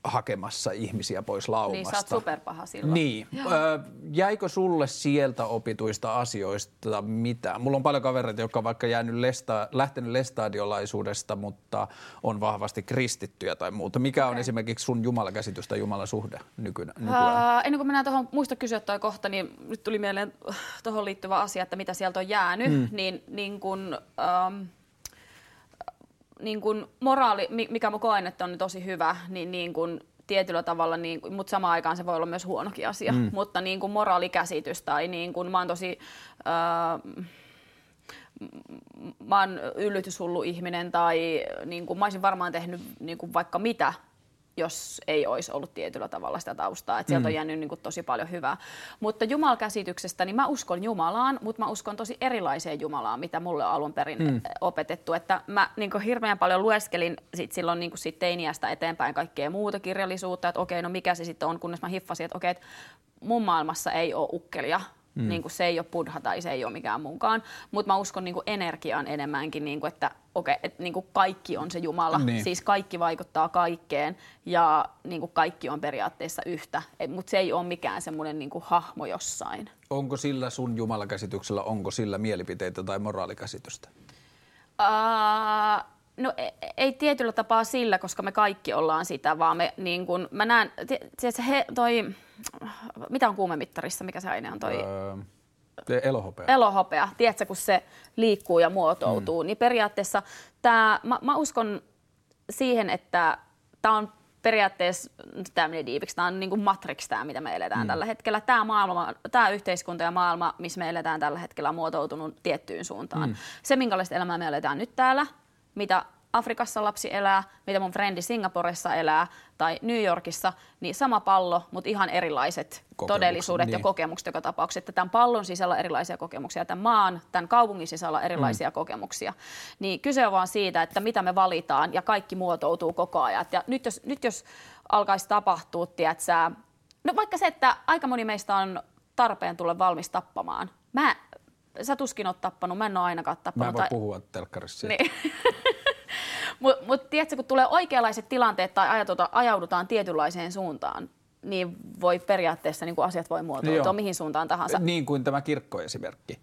Speaker 1: hakemassa ihmisiä pois laumasta.
Speaker 2: Niin sä oot superpaha silloin.
Speaker 1: Niin. Ö, jäikö sulle sieltä opituista asioista mitään? Mulla on paljon kavereita, jotka on vaikka jäänyt lesta, lähtenyt lestadiolaisuudesta, mutta on vahvasti kristittyjä tai muuta. Mikä on
Speaker 2: Okei.
Speaker 1: esimerkiksi sun jumalakäsitys tai jumalasuhde nykynä, nykyään?
Speaker 2: Uh, ennen kuin mennään tuohon, muista kysyä toi kohta, niin nyt tuli mieleen tuohon liittyvä asia, että mitä sieltä on jäänyt. Mm. Niin, niin kun, um, niin kun moraali, mi- mikä mä koen, että on tosi hyvä, niin, niin kun tietyllä tavalla, niin, mutta samaan aikaan se voi olla myös huonokin asia. Mm. Mutta niin kun moraalikäsitys tai niin kun, mä oon tosi... Uh, mä oon yllytyshullu ihminen tai niin kuin, mä olisin varmaan tehnyt niin kuin vaikka mitä, jos ei olisi ollut tietyllä tavalla sitä taustaa. Että sieltä on jäänyt niin kuin, tosi paljon hyvää. Mutta Jumalkäsityksestä, niin mä uskon Jumalaan, mutta mä uskon tosi erilaiseen Jumalaan, mitä mulle on alun perin mm. opetettu. Että mä niin kuin, hirveän paljon lueskelin sit silloin niin kuin, sit teiniästä eteenpäin kaikkea muuta kirjallisuutta, että okei, no mikä se sitten on, kunnes mä hiffasin, että okei, että mun maailmassa ei ole ukkelia, Mm. Niin kuin se ei ole buddha tai se ei ole mikään muunkaan. Mutta mä uskon niin kuin energiaan enemmänkin, niin kuin, että okei, että niin kuin kaikki on se Jumala.
Speaker 1: Niin.
Speaker 2: Siis kaikki vaikuttaa kaikkeen ja niin kuin kaikki on periaatteessa yhtä. Mutta se ei ole mikään semmoinen niin kuin hahmo jossain.
Speaker 1: Onko sillä sun jumalakäsityksellä, onko sillä mielipiteitä tai moraalikäsitystä?
Speaker 2: Uh, no ei, ei tietyllä tapaa sillä, koska me kaikki ollaan sitä, vaan me niin kuin, mä näen, tiedätkö, he, toi, mitä on kuumemittarissa, mikä se aine on toi?
Speaker 1: Öö, elohopea.
Speaker 2: elohopea, tiedätkö, kun se liikkuu ja muotoutuu, mm. niin periaatteessa tämä, mä, mä uskon siihen, että tämä on periaatteessa, tämä menee diipiksi, tämä on niin kuin Matrix tämä, mitä me eletään mm. tällä hetkellä. Tämä maailma, tämä yhteiskunta ja maailma, missä me eletään tällä hetkellä, on muotoutunut tiettyyn suuntaan. Mm. Se, minkälaista elämää me eletään nyt täällä, mitä Afrikassa lapsi elää, mitä mun frendi Singaporessa elää tai New Yorkissa, niin sama pallo, mutta ihan erilaiset
Speaker 1: Kokemukset,
Speaker 2: todellisuudet niin. ja kokemukset joka tapauksessa. Että tämän pallon sisällä erilaisia kokemuksia, tämän maan, tämän kaupungin sisällä erilaisia mm. kokemuksia. Niin kyse on vaan siitä, että mitä me valitaan ja kaikki muotoutuu koko ajan. Ja nyt jos, nyt jos alkaisi tapahtua, tiedät sä, no vaikka se, että aika moni meistä on tarpeen tulla valmis tappamaan. Mä, sä tuskin oot tappanut, mä en ole ainakaan
Speaker 1: Mä
Speaker 2: tappanut.
Speaker 1: en voi
Speaker 2: tai-
Speaker 1: puhua telkkarissa.
Speaker 2: niin. Mutta mut, tiedätkö, kun tulee oikeanlaiset tilanteet tai ajatuta, ajaudutaan tietynlaiseen suuntaan, niin voi periaatteessa niin kuin asiat voi muotoutua
Speaker 1: Joo.
Speaker 2: mihin suuntaan tahansa.
Speaker 1: Niin kuin tämä kirkkoesimerkki.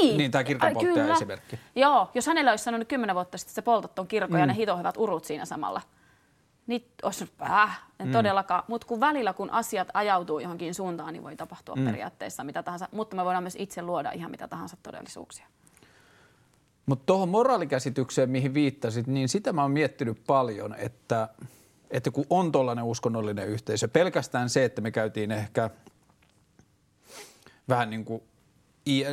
Speaker 2: Niin,
Speaker 1: Niin, tämä kirkonpolttaja esimerkki.
Speaker 2: Joo, jos hänellä olisi sanonut kymmenen vuotta sitten, että sä poltat ton kirkon mm. ja ne hito hyvät urut siinä samalla, niin olisi äh, mm. todellakaan. Mutta kun välillä, kun asiat ajautuu johonkin suuntaan, niin voi tapahtua mm. periaatteessa mitä tahansa. Mutta me voidaan myös itse luoda ihan mitä tahansa todellisuuksia.
Speaker 1: Mutta tuohon moraalikäsitykseen, mihin viittasit, niin sitä mä oon miettinyt paljon, että, että kun on tuollainen uskonnollinen yhteisö, pelkästään se, että me käytiin ehkä vähän niin kuin,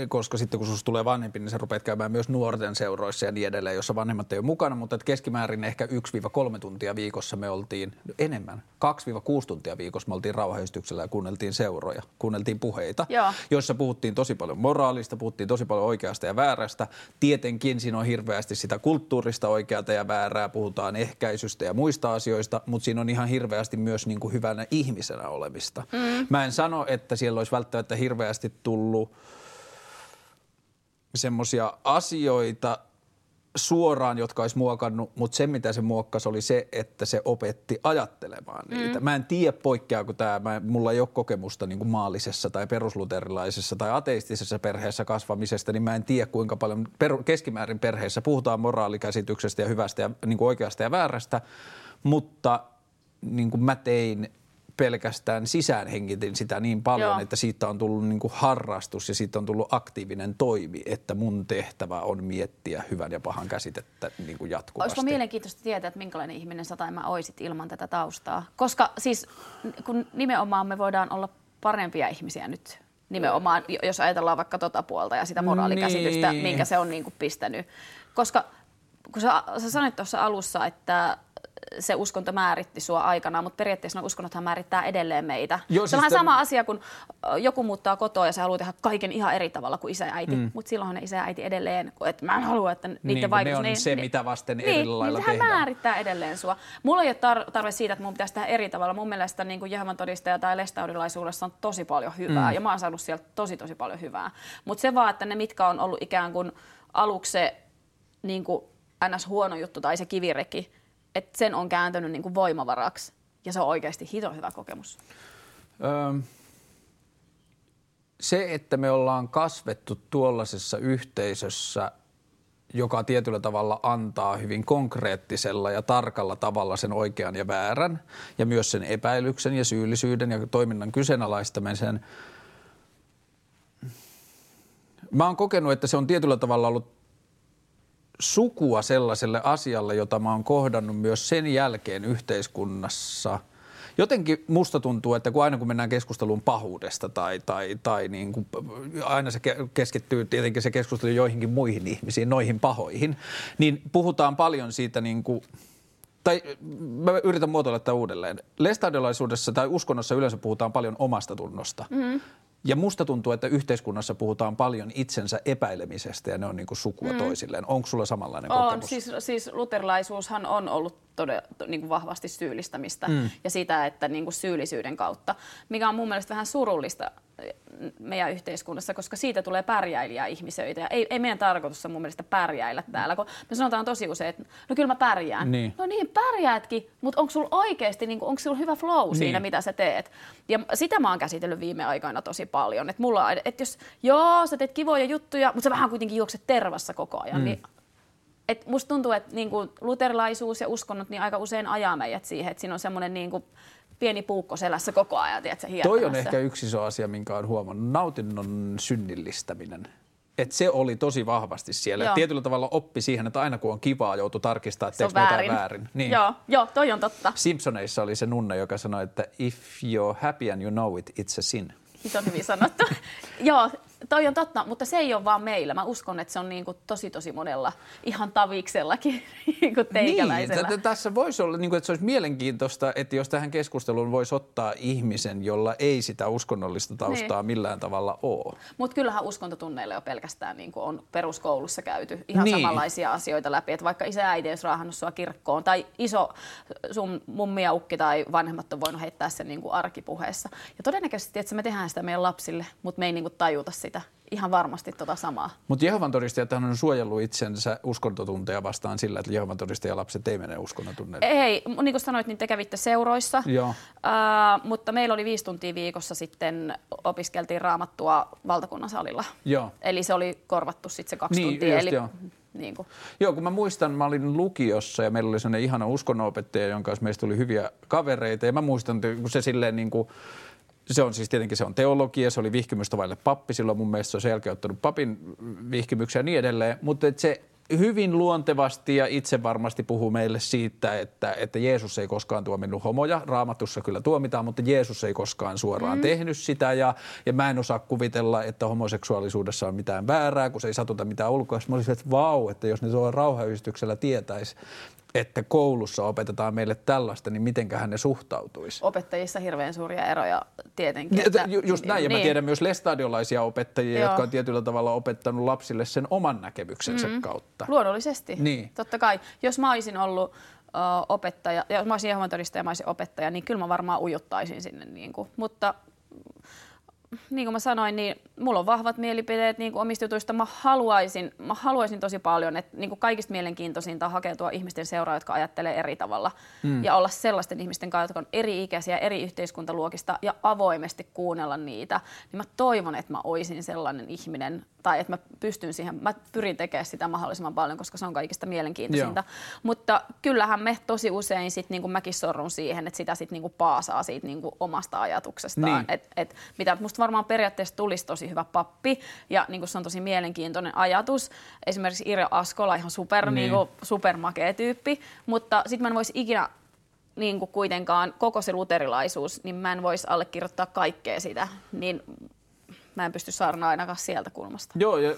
Speaker 1: koska sitten kun sinusta tulee vanhempi, niin sä rupeat käymään myös nuorten seuroissa ja niin edelleen, jossa vanhemmat ei ole mukana, mutta että keskimäärin ehkä 1-3 tuntia viikossa me oltiin, enemmän, 2-6 tuntia viikossa me oltiin rauhaystyksellä ja kuunneltiin seuroja, kuunneltiin puheita,
Speaker 2: Joo.
Speaker 1: joissa puhuttiin tosi paljon moraalista, puhuttiin tosi paljon oikeasta ja väärästä. Tietenkin siinä on hirveästi sitä kulttuurista oikeata ja väärää, puhutaan ehkäisystä ja muista asioista, mutta siinä on ihan hirveästi myös niin kuin hyvänä ihmisenä olemista. Mm. Mä en sano, että siellä olisi välttämättä hirveästi tullut semmoisia asioita suoraan, jotka olisi muokannut, mutta se mitä se muokkasi oli se, että se opetti ajattelemaan niitä. Mm. Mä en tiedä poikkeaako tämä, mä, mulla ei ole kokemusta niin maallisessa tai perusluterilaisessa tai ateistisessa perheessä kasvamisesta, niin mä en tiedä kuinka paljon per, keskimäärin perheessä puhutaan moraalikäsityksestä ja hyvästä ja niin kuin oikeasta ja väärästä, mutta niin kuin mä tein pelkästään sisäänhengitin sitä niin paljon,
Speaker 2: Joo.
Speaker 1: että siitä on tullut niin kuin harrastus ja siitä on tullut aktiivinen toimi, että mun tehtävä on miettiä hyvän ja pahan käsitettä niin kuin jatkuvasti.
Speaker 2: Olisiko mielenkiintoista tietää, että minkälainen ihminen sä tai mä oisit ilman tätä taustaa? Koska siis kun nimenomaan me voidaan olla parempia ihmisiä nyt nimenomaan, jos ajatellaan vaikka tota puolta ja sitä moraalikäsitystä,
Speaker 1: Niin.
Speaker 2: minkä se on niin kuin pistänyt. Koska kun sä, sä sanoit tuossa alussa, että se uskonto määritti sua aikanaan, mutta periaatteessa ne uskonnothan määrittää edelleen meitä.
Speaker 1: Joo,
Speaker 2: se
Speaker 1: siis
Speaker 2: on vähän
Speaker 1: tämän-
Speaker 2: sama asia, kun joku muuttaa kotoa ja se haluaa tehdä kaiken ihan eri tavalla kuin isä ja äiti, mm. mutta silloinhan ne isä ja äiti edelleen, että mä en halua, että niiden
Speaker 1: Niin,
Speaker 2: vaikutus...
Speaker 1: ne on se, mitä vasten eri
Speaker 2: niin,
Speaker 1: lailla
Speaker 2: niin
Speaker 1: tehdään.
Speaker 2: määrittää edelleen sua. Mulla ei ole tar- tarve siitä, että mun pitäisi tehdä eri tavalla. Mun mielestä niin kuin Jehovan todistaja tai lestaudilaisuudessa on tosi paljon hyvää mm. ja mä oon saanut sieltä tosi tosi paljon hyvää. Mutta se vaan, että ne mitkä on ollut ikään kuin aluksi se niin kuin ns. huono juttu tai se kivireki, että sen on kääntynyt niin kuin voimavaraksi ja se on oikeasti hito hyvä kokemus.
Speaker 1: Öö, se, että me ollaan kasvettu tuollaisessa yhteisössä, joka tietyllä tavalla antaa hyvin konkreettisella ja tarkalla tavalla sen oikean ja väärän ja myös sen epäilyksen ja syyllisyyden ja toiminnan kyseenalaistamisen. Mä oon kokenut, että se on tietyllä tavalla ollut sukua sellaiselle asialle, jota mä oon kohdannut myös sen jälkeen yhteiskunnassa. Jotenkin musta tuntuu, että kun aina kun mennään keskusteluun pahuudesta tai, tai, tai niin kuin, aina se ke- keskittyy tietenkin se keskustelu joihinkin muihin ihmisiin, noihin pahoihin, niin puhutaan paljon siitä niin kuin, tai mä yritän muotoilla tätä uudelleen. Lestadiolaisuudessa tai uskonnossa yleensä puhutaan paljon omasta tunnosta. Mm. Ja musta tuntuu, että yhteiskunnassa puhutaan paljon itsensä epäilemisestä ja ne on niin kuin sukua mm. toisilleen. Onko sulla samanlainen
Speaker 2: On,
Speaker 1: kokemus?
Speaker 2: siis, siis luterilaisuushan on ollut todella, niin kuin vahvasti syyllistämistä mm. ja sitä, että niin kuin syyllisyyden kautta, mikä on mun mielestä vähän surullista eh, meidän yhteiskunnassa, koska siitä tulee pärjäilijä ihmisöitä. Ja ei, ei meidän tarkoitus ole mun mielestä pärjäillä täällä, kun me sanotaan tosi usein, että no kyllä mä pärjään.
Speaker 1: Niin.
Speaker 2: No niin, pärjäätkin, mutta onko sulla oikeasti, niin onko sulla hyvä flow niin. siinä, mitä sä teet? Ja sitä mä oon käsitellyt viime aikoina tosi paljon. Että mulla, on- että jos, joo, sä teet kivoja juttuja, mutta sä vähän kuitenkin juokset tervassa koko ajan, mm. niin et musta tuntuu, että niinku luterilaisuus ja uskonnot niin aika usein ajaa meidät siihen, että siinä on semmoinen niinku pieni puukko selässä koko ajan, tiedätkö,
Speaker 1: Toi on ehkä yksi iso asia, minkä on huomannut. Nautinnon synnillistäminen. Et se oli tosi vahvasti siellä.
Speaker 2: Joo.
Speaker 1: Et tietyllä tavalla oppi siihen, että aina kun on kivaa, joutuu tarkistaa, että teekö
Speaker 2: väärin.
Speaker 1: väärin. Niin.
Speaker 2: Joo, joo, toi on totta.
Speaker 1: Simpsoneissa oli se nunna, joka sanoi, että if you're happy and you know it, it's a sin.
Speaker 2: Se on hyvin sanottu. joo, toi on totta, mutta se ei ole vaan meillä. Mä uskon, että se on niinku tosi tosi monella ihan taviksellakin niinku teikäläisellä.
Speaker 1: Niin, tässä voisi olla, niin kuin, että se olisi mielenkiintoista, että jos tähän keskusteluun voisi ottaa ihmisen, jolla ei sitä uskonnollista taustaa
Speaker 2: Niin.
Speaker 1: millään tavalla ole.
Speaker 2: Mutta kyllähän uskontotunneilla jo pelkästään niin kuin on peruskoulussa käyty ihan
Speaker 1: Niin.
Speaker 2: niin. samanlaisia asioita läpi. Että vaikka isä ja äiti olisi raahannut sua kirkkoon tai iso sun mummi ja ukki tai vanhemmat on voinut heittää sen niin kuin arkipuheessa. Ja todennäköisesti, että me tehdään sitä meidän lapsille, mutta me ei niin kuin tajuta sitä ihan varmasti tota samaa.
Speaker 1: Mutta Jehovan todistajat on suojellut itsensä uskontotunteja vastaan sillä, että Jehovan todistajalapset ei mene uskontotunneille.
Speaker 2: Ei, niin kuin sanoit, niin te kävitte seuroissa,
Speaker 1: Joo.
Speaker 2: uh, mutta meillä oli viisi tuntia viikossa sitten opiskeltiin raamattua valtakunnan salilla.
Speaker 1: Joo.
Speaker 2: Eli se oli korvattu sitten se kaksi
Speaker 1: Niin,
Speaker 2: tuntia.
Speaker 1: just
Speaker 2: eli,
Speaker 1: joo.
Speaker 2: Niin kuin,
Speaker 1: Joo, kun mä muistan, mä olin lukiossa ja meillä oli sellainen ihana uskonnonopettaja, jonka kanssa meistä tuli hyviä kavereita. Ja mä muistan, että kun se silleen niin kuin, se on siis tietenkin se on teologia, se oli vihkimystä vaille pappi, silloin mun mielestä se on ottanut papin vihkimyksiä ja niin edelleen. Mutta se hyvin luontevasti ja itse varmasti puhuu meille siitä, että, että Jeesus ei koskaan tuominnut homoja. Raamatussa kyllä tuomitaan, mutta Jeesus ei koskaan suoraan mm. tehnyt sitä. Ja, ja mä en osaa kuvitella, että homoseksuaalisuudessa on mitään väärää, kun se ei satuta mitään ulkoa. Mä olisin, että vau, että jos ne tuolla rauhayhdistyksellä tietäisi, että koulussa opetetaan meille tällaista, niin mitenköhän ne suhtautuisi?
Speaker 2: opettajissa hirveän suuria eroja tietenkin.
Speaker 1: Niin, Ju- Just näin, ja mä tiedän myös lestadiolaisia opettajia,
Speaker 2: Joo.
Speaker 1: jotka on tietyllä tavalla opettanut lapsille sen oman näkemyksensä mm. kautta.
Speaker 2: Luonnollisesti.
Speaker 1: Niin.
Speaker 2: Totta kai. Jos mä olisin ollut ö, opettaja, ja jos mä olisin Jehovan todistaja ja mä olisin opettaja, niin kyllä mä varmaan ujuttaisin sinne. Niin kuin. Mutta niin kuin mä sanoin, niin mulla on vahvat mielipiteet niin kuin omista jutuista. Mä haluaisin, mä haluaisin tosi paljon, että niin kuin kaikista mielenkiintoisinta on hakeutua ihmisten seuraa, jotka ajattelee eri tavalla. Mm. Ja olla sellaisten ihmisten kanssa, jotka on eri-ikäisiä, eri yhteiskuntaluokista ja avoimesti kuunnella niitä. Niin mä toivon, että mä oisin sellainen ihminen, tai että mä pystyn siihen, mä pyrin tekemään sitä mahdollisimman paljon, koska se on kaikista mielenkiintoisinta. Mutta kyllähän me tosi usein sit, niin kuin mäkin sorrun siihen, että sitä sit niin kuin paasaa siitä niin kuin omasta ajatuksestaan.
Speaker 1: Niin.
Speaker 2: Et, et, mitä musta varmaan periaatteessa tulisi tosi hyvä pappi ja niin kuin se on tosi mielenkiintoinen ajatus. Esimerkiksi Irja Askola ihan super,
Speaker 1: Niin.
Speaker 2: niin. Kuin, supermakea tyyppi, mutta sitten mä en voisi ikinä niin kuin kuitenkaan koko se luterilaisuus, niin mä en voisi allekirjoittaa kaikkea sitä. Niin mä en pysty saarnaa ainakaan sieltä kulmasta.
Speaker 1: Joo, ja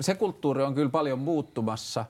Speaker 1: se kulttuuri on kyllä paljon muuttumassa.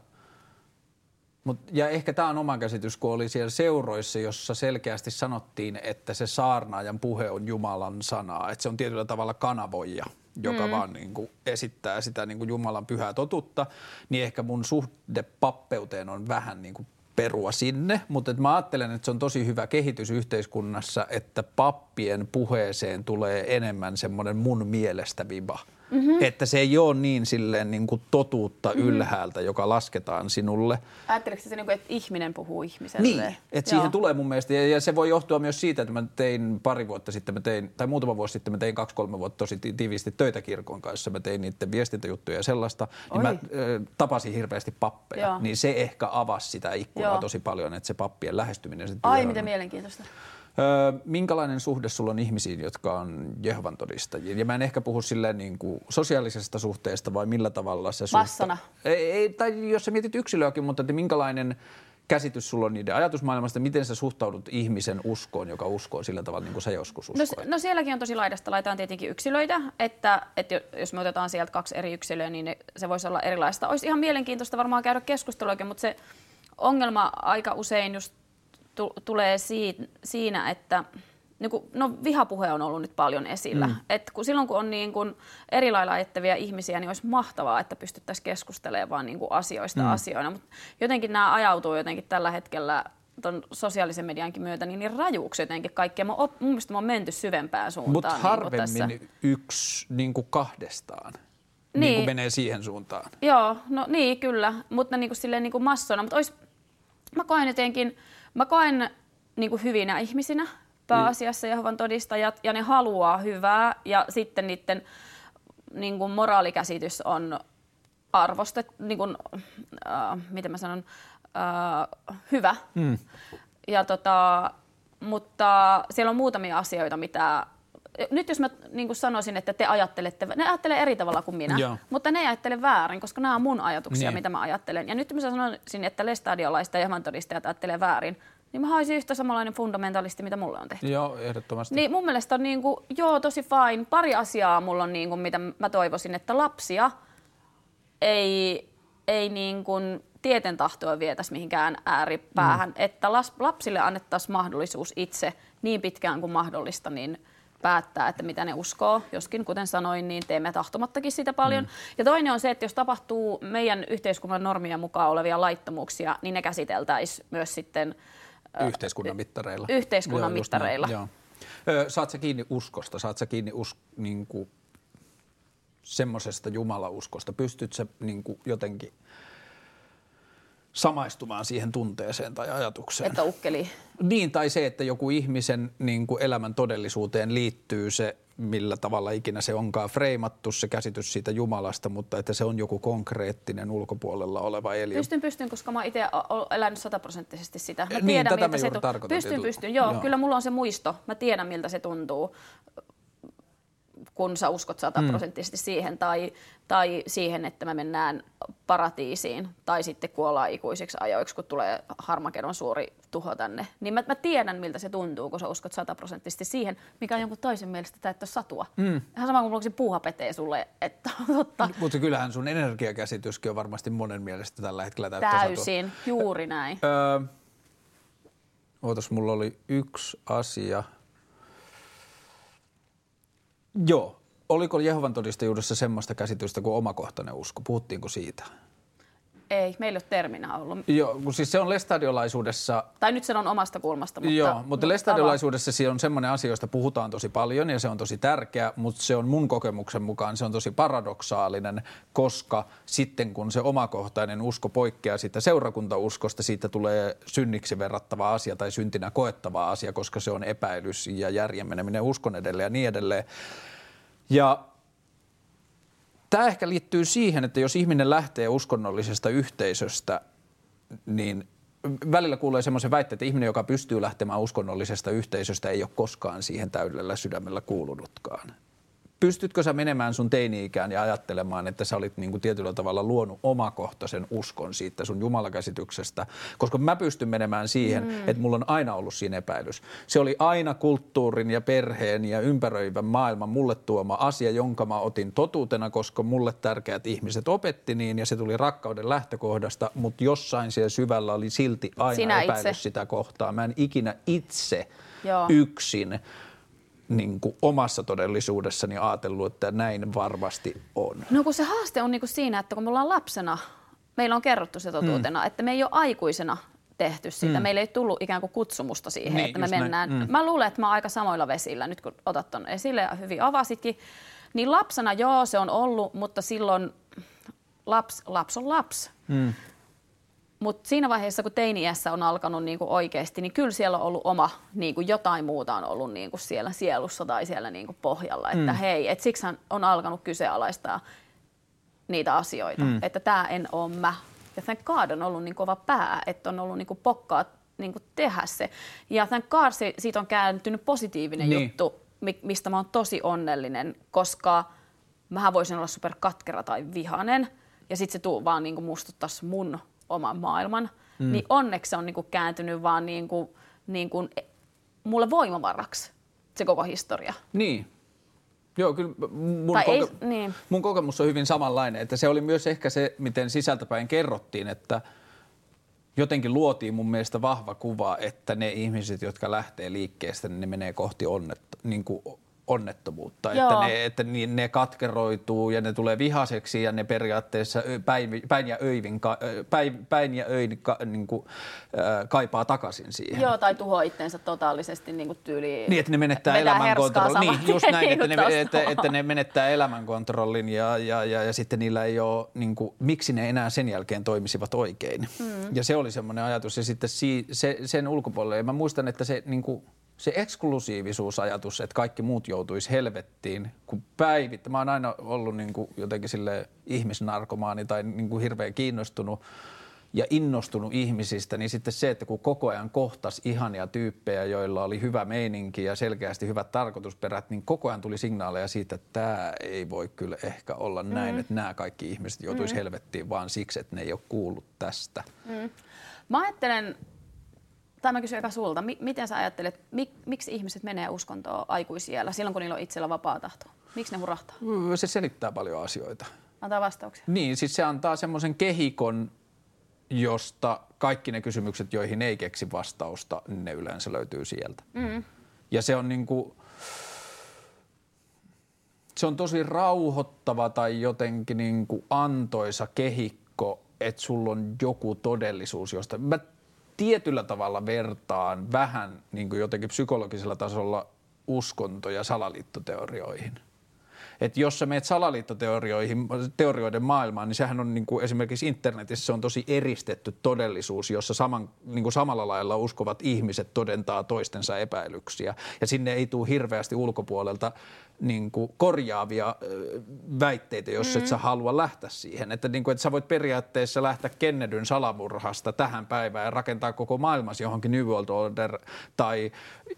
Speaker 1: Mut, ja ehkä tämä on oma käsitys, kun oli siellä seuroissa, jossa selkeästi sanottiin, että se saarnaajan puhe on Jumalan sanaa. Että se on tietyllä tavalla kanavoija, joka mm. vaan niin kuin esittää sitä niin kuin Jumalan pyhää totutta. Niin ehkä mun suhde pappeuteen on vähän niin kuin perua sinne, mutta mä ajattelen, että se on tosi hyvä kehitys yhteiskunnassa, että pappien puheeseen tulee enemmän semmoinen mun mielestä viba – Mm-hmm. Että se ei ole niin silleen niin kuin totuutta mm-hmm. ylhäältä, joka lasketaan sinulle.
Speaker 2: Ajatteliko se, niin kuin, että ihminen puhuu ihmiselle?
Speaker 1: Niin, että siihen tulee mun mielestä, ja, ja se voi johtua myös siitä, että mä tein pari vuotta sitten, mä tein, tai muutama vuosi sitten mä tein kaksi-kolme vuotta tosi tiiviisti töitä kirkon kanssa, mä tein niiden viestintäjuttuja ja sellaista, Oi. niin mä äh, tapasin hirveästi pappeja, Joo. niin se ehkä avasi sitä ikkunaa Joo. tosi paljon, että se pappien lähestyminen.
Speaker 2: Ai, mitä mielenkiintoista.
Speaker 1: Öö, minkälainen suhde sulla on ihmisiin, jotka on Jehovan todistajia? Ja mä en ehkä puhu silleen niin kuin sosiaalisesta suhteesta, vai millä tavalla se
Speaker 2: Massana.
Speaker 1: Suhte... Ei, ei, tai jos sä mietit yksilöäkin, mutta että minkälainen käsitys sulla on niiden ajatusmaailmasta, miten sä suhtaudut ihmisen uskoon, joka uskoo sillä tavalla, niin kuin sä joskus
Speaker 2: uskoit? No, no sielläkin on tosi laidasta laitaan tietenkin yksilöitä, että, että jos me otetaan sieltä kaksi eri yksilöä, niin ne, se voisi olla erilaista. Olisi ihan mielenkiintoista varmaan käydä keskustelua, mutta se ongelma aika usein just tulee siinä, että niin kuin, no, vihapuhe on ollut nyt paljon esillä. Mm. Et kun silloin kun on niin kuin eri lailla ajattavia ihmisiä, niin olisi mahtavaa, että pystyttäisiin keskustelemaan niin kuin asioista mm. asioina. Mutta jotenkin nämä ajautuu jotenkin tällä hetkellä ton sosiaalisen mediankin myötä niin, niin rajuuksi jotenkin kaikkea. Mä, mun mielestä mä oon menty syvempään suuntaan.
Speaker 1: Mutta niin harvemmin niin yksi niin kuin kahdestaan. Niin. niin kuin menee siihen suuntaan.
Speaker 2: Joo, no niin kyllä, mutta niin kuin silleen niin kuin massona. Mutta olisi, mä koen jotenkin, Mä koen niin kuin hyvinä ihmisinä pääasiassa Jehovan todistajat, ja ne haluaa hyvää, ja sitten niiden niin kuin moraalikäsitys on arvostettu, niin kuin, äh, miten mä sanon, äh, hyvä. Mm. Ja tota, mutta siellä on muutamia asioita, mitä nyt jos mä niin kuin sanoisin, että te ajattelette, ne ajattelee eri tavalla kuin minä, Joo. mutta ne ajattelee väärin, koska nämä on mun ajatuksia, niin. mitä mä ajattelen. Ja nyt mä sanoisin, että lestadiolaiset ja todistajat ajattelee väärin, niin mä olisin yhtä samanlainen fundamentalisti, mitä mulle on tehty.
Speaker 1: Joo, ehdottomasti.
Speaker 2: Niin mun mielestä on niin kuin, joo, tosi fine. Pari asiaa mulla on, niin kuin, mitä mä toivoisin, että lapsia ei, ei niin kuin tieten tahtoa vietäisi mihinkään ääripäähän. Mm. Että lapsille annettaisiin mahdollisuus itse niin pitkään kuin mahdollista, niin – päättää, että mitä ne uskoo. Joskin, kuten sanoin, niin teemme tahtomattakin sitä paljon. Mm. Ja toinen on se, että jos tapahtuu meidän yhteiskunnan normien mukaan olevia laittomuuksia, niin ne käsiteltäisiin myös sitten
Speaker 1: yhteiskunnan mittareilla.
Speaker 2: Yhteiskunnan joo, mittareilla. Näin,
Speaker 1: joo. Saat sä kiinni uskosta? Saat sä kiinni us, niin kuin, semmoisesta jumalauskosta? Pystyt sä niin kuin, jotenkin – samaistumaan siihen tunteeseen tai ajatukseen.
Speaker 2: Että ukkeli.
Speaker 1: Niin, tai se, että joku ihmisen niin kuin elämän todellisuuteen liittyy se, millä tavalla ikinä se onkaan freimattu, se käsitys siitä Jumalasta, mutta että se on joku konkreettinen ulkopuolella oleva eliö.
Speaker 2: Pystyn, pystyn, koska mä itse elänyt sataprosenttisesti sitä. Mä niin, tiedän, tätä miltä se tu- Pystyn, pystyn. Joo, joo, kyllä mulla on se muisto. Mä tiedän, miltä se tuntuu kun sä uskot sataprosenttisesti mm. siihen, tai, tai siihen, että me mennään paratiisiin, tai sitten kuollaan ikuisiksi ajoiksi, kun tulee harmakedon suuri tuho tänne. Niin mä, mä tiedän, miltä se tuntuu, kun sä uskot sataprosenttisesti siihen, mikä on jonkun toisen mielestä täyttä satua. Mm. Ihan sama kuin mulla puuha petee sulle, että totta.
Speaker 1: Mutta kyllähän sun energiakäsityskin on varmasti monen mielestä tällä hetkellä täyttä
Speaker 2: Täysin, satua. juuri näin. öö,
Speaker 1: ootas, mulla oli yksi asia – Joo. Oliko Jehovan todistajuudessa semmoista käsitystä kuin omakohtainen usko? Puhuttiinko siitä?
Speaker 2: Ei, meillä ei ole terminä ollut.
Speaker 1: Joo, kun siis se on lestadiolaisuudessa...
Speaker 2: Tai nyt se on omasta kulmasta, mutta...
Speaker 1: Joo, mutta, mutta lestadiolaisuudessa se on semmoinen asia, josta puhutaan tosi paljon ja se on tosi tärkeä, mutta se on mun kokemuksen mukaan se on tosi paradoksaalinen, koska sitten kun se omakohtainen usko poikkeaa siitä seurakuntauskosta, siitä tulee synniksi verrattava asia tai syntinä koettava asia, koska se on epäilys ja järjenmeneminen uskon edelleen ja niin edelleen. Ja Tämä ehkä liittyy siihen, että jos ihminen lähtee uskonnollisesta yhteisöstä, niin välillä kuulee semmoisen väitteen, että ihminen, joka pystyy lähtemään uskonnollisesta yhteisöstä, ei ole koskaan siihen täydellä sydämellä kuulunutkaan. Pystytkö sä menemään sun teini-ikään ja ajattelemaan, että sä olit niin kuin tietyllä tavalla luonut omakohtaisen uskon siitä sun jumalakäsityksestä, koska mä pystyn menemään siihen, mm. että mulla on aina ollut siinä epäilys. Se oli aina kulttuurin ja perheen ja ympäröivän maailman mulle tuoma asia, jonka mä otin totuutena, koska mulle tärkeät ihmiset opetti niin ja se tuli rakkauden lähtökohdasta, mutta jossain siellä syvällä oli silti aina Sinä epäilys itse. sitä kohtaa. Mä en ikinä itse Joo. yksin niin kuin omassa todellisuudessani ajatellut, että näin varmasti on?
Speaker 2: No kun se haaste on niin kuin siinä, että kun me ollaan lapsena, meillä on kerrottu se totuutena, mm. että me ei ole aikuisena tehty sitä. Mm. Meillä ei tullut ikään kuin kutsumusta siihen, niin, että me mennään. Mm. Mä luulen, että mä oon aika samoilla vesillä nyt kun otat ton esille ja hyvin avasitkin. Niin lapsena joo, se on ollut, mutta silloin laps, laps on laps. Mm. Mutta siinä vaiheessa, kun teini-iässä on alkanut niinku oikeasti, niin kyllä siellä on ollut oma, niinku jotain muuta on ollut niinku siellä sielussa tai siellä niinku pohjalla. Että mm. hei, et siksi on alkanut kyseenalaistaa niitä asioita. Mm. Että tämä en ole mä. Ja thank God on ollut niin kova pää, että on ollut niinku pokkaa niinku tehdä se. Ja thank God siitä on kääntynyt positiivinen niin. juttu, mistä mä oon tosi onnellinen, koska mähän voisin olla super katkera tai vihanen. Ja sitten se tuu vaan niinku mustuttaisi mun oman maailman, mm. niin onneksi se on niinku kääntynyt vaan niinku, niinku mulle voimavaraksi se koko historia.
Speaker 1: Niin. Joo, kyllä mun, koke- ei, niin. mun kokemus on hyvin samanlainen, että se oli myös ehkä se, miten sisältäpäin kerrottiin, että jotenkin luotiin mun mielestä vahva kuva, että ne ihmiset, jotka lähtee liikkeestä, niin ne menee kohti onnet, niin kuin onnettomuutta, Joo. että, ne, että ne katkeroituu ja ne tulee vihaseksi ja ne periaatteessa päin, päin ja öivin, päin, päin ja öin ka, niin kuin, äh, kaipaa takaisin siihen.
Speaker 2: Joo, tai tuhoaa itsensä totaalisesti niin kuin tyyli.
Speaker 1: Niin, että ne menettää elämänkontrollin. Niin, just näin, että, ne, että, että ne menettää elämänkontrollin ja, ja, ja, ja sitten niillä ei ole, niin kuin, miksi ne enää sen jälkeen toimisivat oikein. Mm. Ja se oli semmoinen ajatus ja sitten si, se, sen ulkopuolelle. Ja mä muistan, että se niin kuin, se eksklusiivisuusajatus, että kaikki muut joutuisi helvettiin, kun päivit, mä oon aina ollut niin kuin jotenkin sille ihmisnarkomaani tai niin kuin hirveän kiinnostunut ja innostunut ihmisistä, niin sitten se, että kun koko ajan kohtas ihania tyyppejä, joilla oli hyvä meininki ja selkeästi hyvät tarkoitusperät, niin koko ajan tuli signaaleja siitä, että tämä ei voi kyllä ehkä olla näin, mm. että nämä kaikki ihmiset joutuisi mm. helvettiin vaan siksi, että ne ei ole kuullut tästä. Mm.
Speaker 2: Mä ajattelen tai mä kysyn eka sulta, miten sä ajattelet, mik, miksi ihmiset menee uskontoon aikuisiellä silloin, kun niillä on itsellä vapaa tahto? Miksi ne hurahtaa?
Speaker 1: Mm, se selittää paljon asioita.
Speaker 2: Antaa vastauksia.
Speaker 1: Niin, siis se antaa semmoisen kehikon, josta kaikki ne kysymykset, joihin ei keksi vastausta, ne yleensä löytyy sieltä. Mm. Ja se on niin kuin, se on tosi rauhoittava tai jotenkin niin kuin antoisa kehikko, että sulla on joku todellisuus, josta mä tietyllä tavalla vertaan vähän niin kuin jotenkin psykologisella tasolla uskontoja salaliittoteorioihin. Et jos sä meet salaliittoteorioihin, teorioiden maailmaan, niin sehän on niin kuin esimerkiksi internetissä se on tosi eristetty todellisuus, jossa saman, niin kuin samalla lailla uskovat ihmiset todentaa toistensa epäilyksiä. Ja sinne ei tule hirveästi ulkopuolelta niin kuin korjaavia väitteita, jos mm. et sä halua lähteä siihen. Että, niin kuin, että sä voit periaatteessa lähteä Kennedyn salamurhasta tähän päivään ja rakentaa koko maailmassa johonkin New World Order tai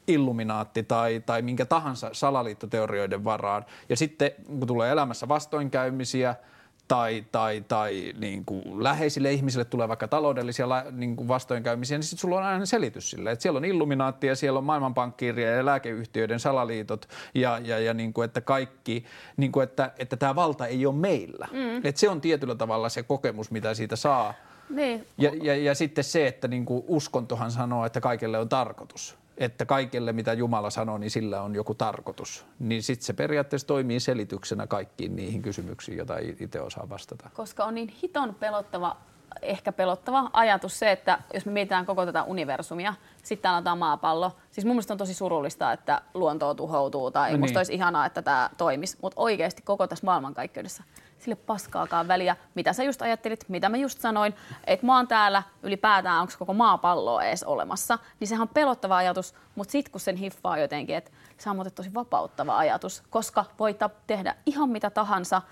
Speaker 1: Illuminaatti tai, tai minkä tahansa salaliittoteorioiden varaan. Ja sitten kun tulee elämässä vastoinkäymisiä – tai, tai, tai niin kuin läheisille ihmisille tulee vaikka taloudellisia niin kuin vastoinkäymisiä, niin sitten sulla on aina selitys sille, että siellä on illuminaattia, siellä on maailmanpankkiiria ja lääkeyhtiöiden salaliitot ja, ja, ja niin kuin, että kaikki, niin kuin, että, että tämä valta ei ole meillä. Mm. Että se on tietyllä tavalla se kokemus, mitä siitä saa. Niin. Ja, ja, ja sitten se, että niin kuin uskontohan sanoo, että kaikille on tarkoitus että kaikelle mitä Jumala sanoo, niin sillä on joku tarkoitus. Niin sitten se periaatteessa toimii selityksenä kaikkiin niihin kysymyksiin, joita itse osaa vastata.
Speaker 2: Koska on niin hiton pelottava, ehkä pelottava ajatus se, että jos me mietitään koko tätä universumia, sitten täällä on tämä maapallo. Siis mun mielestä on tosi surullista, että luonto tuhoutuu tai no musta niin. olisi ihanaa, että tämä toimisi. Mutta oikeasti koko tässä maailmankaikkeudessa sille paskaakaan väliä, mitä sä just ajattelit, mitä mä just sanoin, että mä oon täällä ylipäätään, onko koko maapallo edes olemassa, niin sehän on pelottava ajatus, mutta sitten kun sen hiffaa jotenkin, että se on muuten tosi vapauttava ajatus, koska voit tehdä ihan mitä tahansa,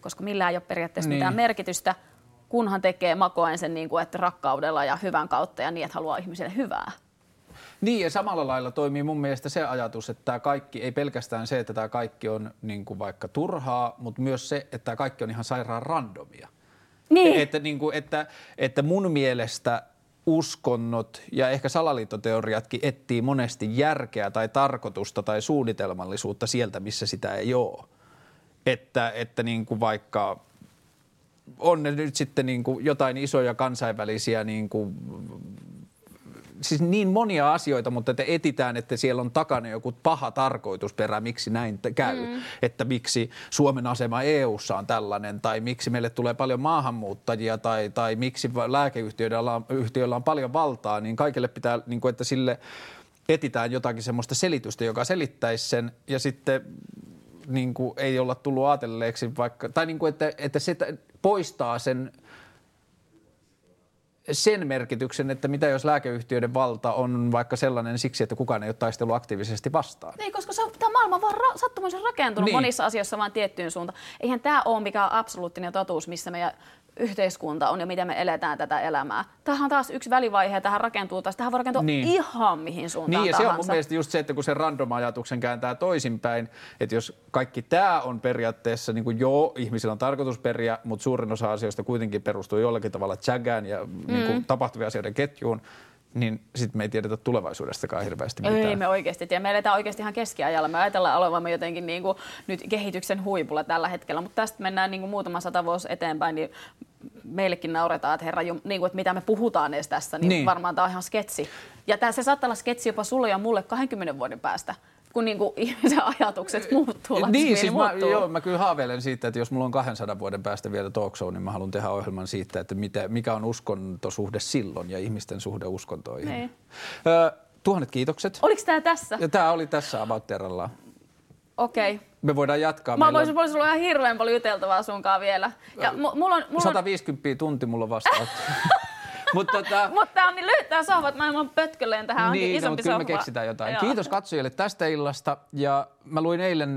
Speaker 2: koska millään ei ole periaatteessa niin. mitään merkitystä, kunhan tekee makoen sen niin kuin, että rakkaudella ja hyvän kautta ja niin, että haluaa ihmisille hyvää.
Speaker 1: Niin ja samalla lailla toimii mun mielestä se ajatus, että tämä kaikki, ei pelkästään se, että tämä kaikki on niin kuin vaikka turhaa, mutta myös se, että tämä kaikki on ihan sairaan randomia.
Speaker 2: Niin.
Speaker 1: Että, niin kuin, että, että mun mielestä uskonnot ja ehkä salaliittoteoriatkin etsii monesti järkeä tai tarkoitusta tai suunnitelmallisuutta sieltä, missä sitä ei ole. Että, että niin kuin vaikka on ne nyt sitten niin kuin jotain isoja kansainvälisiä niin kuin siis niin monia asioita, mutta että etitään, että siellä on takana joku paha tarkoitusperä, miksi näin käy. Mm. Että miksi Suomen asema EU:ssa on tällainen, tai miksi meille tulee paljon maahanmuuttajia, tai, tai miksi lääkeyhtiöillä on, yhtiöillä on paljon valtaa, niin kaikille pitää, niin kuin, että sille etitään jotakin semmoista selitystä, joka selittäisi sen, ja sitten niin kuin, ei olla tullut ajatelleeksi vaikka, tai niin kuin, että, että se poistaa sen – sen merkityksen, että mitä jos lääkeyhtiöiden valta on vaikka sellainen siksi, että kukaan ei ole taistellut aktiivisesti vastaan.
Speaker 2: Ei, koska se on, tämä maailma on vaan ra- sattumoisen rakentunut niin. monissa asioissa vaan tiettyyn suuntaan. Eihän tämä ole mikään absoluuttinen totuus, missä meidän yhteiskunta on ja miten me eletään tätä elämää. Tähän on taas yksi välivaihe, tähän rakentuu taas, tähän voi rakentua niin. ihan mihin suuntaan
Speaker 1: Niin ja
Speaker 2: tahansa.
Speaker 1: se on mun mielestä just se, että kun se random-ajatuksen kääntää toisinpäin, että jos kaikki tämä on periaatteessa, niin kuin joo, ihmisillä on tarkoitusperiä, mutta suurin osa asioista kuitenkin perustuu jollakin tavalla chagään ja mm. niin kuin tapahtuvien asioiden ketjuun, niin sitten me ei tiedetä tulevaisuudestakaan hirveästi mitään.
Speaker 2: Ei me oikeasti tiedä. Me eletään oikeasti ihan keskiajalla. Me ajatellaan olevamme jotenkin niin kuin nyt kehityksen huipulla tällä hetkellä, mutta tästä mennään niin kuin muutama sata vuosi eteenpäin, niin meillekin nauretaan, että herra, niin kuin, että mitä me puhutaan edes tässä, niin, niin. varmaan tämä on ihan sketsi. Ja tämä, se saattaa olla sketsi jopa sulle ja mulle 20 vuoden päästä kun niin kuin ihmisen ajatukset muuttuu.
Speaker 1: Niin, siis mä, joo, mä kyllä haaveilen siitä, että jos mulla on 200 vuoden päästä vielä talk show, niin mä haluan tehdä ohjelman siitä, että mitä, mikä on uskontosuhde silloin ja ihmisten suhde uskontoihin. Niin. Ö, tuhannet kiitokset.
Speaker 2: Oliko tämä tässä?
Speaker 1: Ja tämä oli tässä About Terralla.
Speaker 2: Okei. Okay.
Speaker 1: Me voidaan jatkaa.
Speaker 2: Mä voisin, on... voisin olla ihan hirveän paljon juteltavaa sunkaan vielä. Ja
Speaker 1: m- mulla on, mulla 150 on... tunti mulla vastaan.
Speaker 2: Mutta tota... Mut tää on niin lyhyt tää sohva, että mä en pötkölleen tähän niin, onkin isompi no,
Speaker 1: kyllä me keksitään jotain. Joo. Kiitos katsojille tästä illasta. Ja mä luin eilen,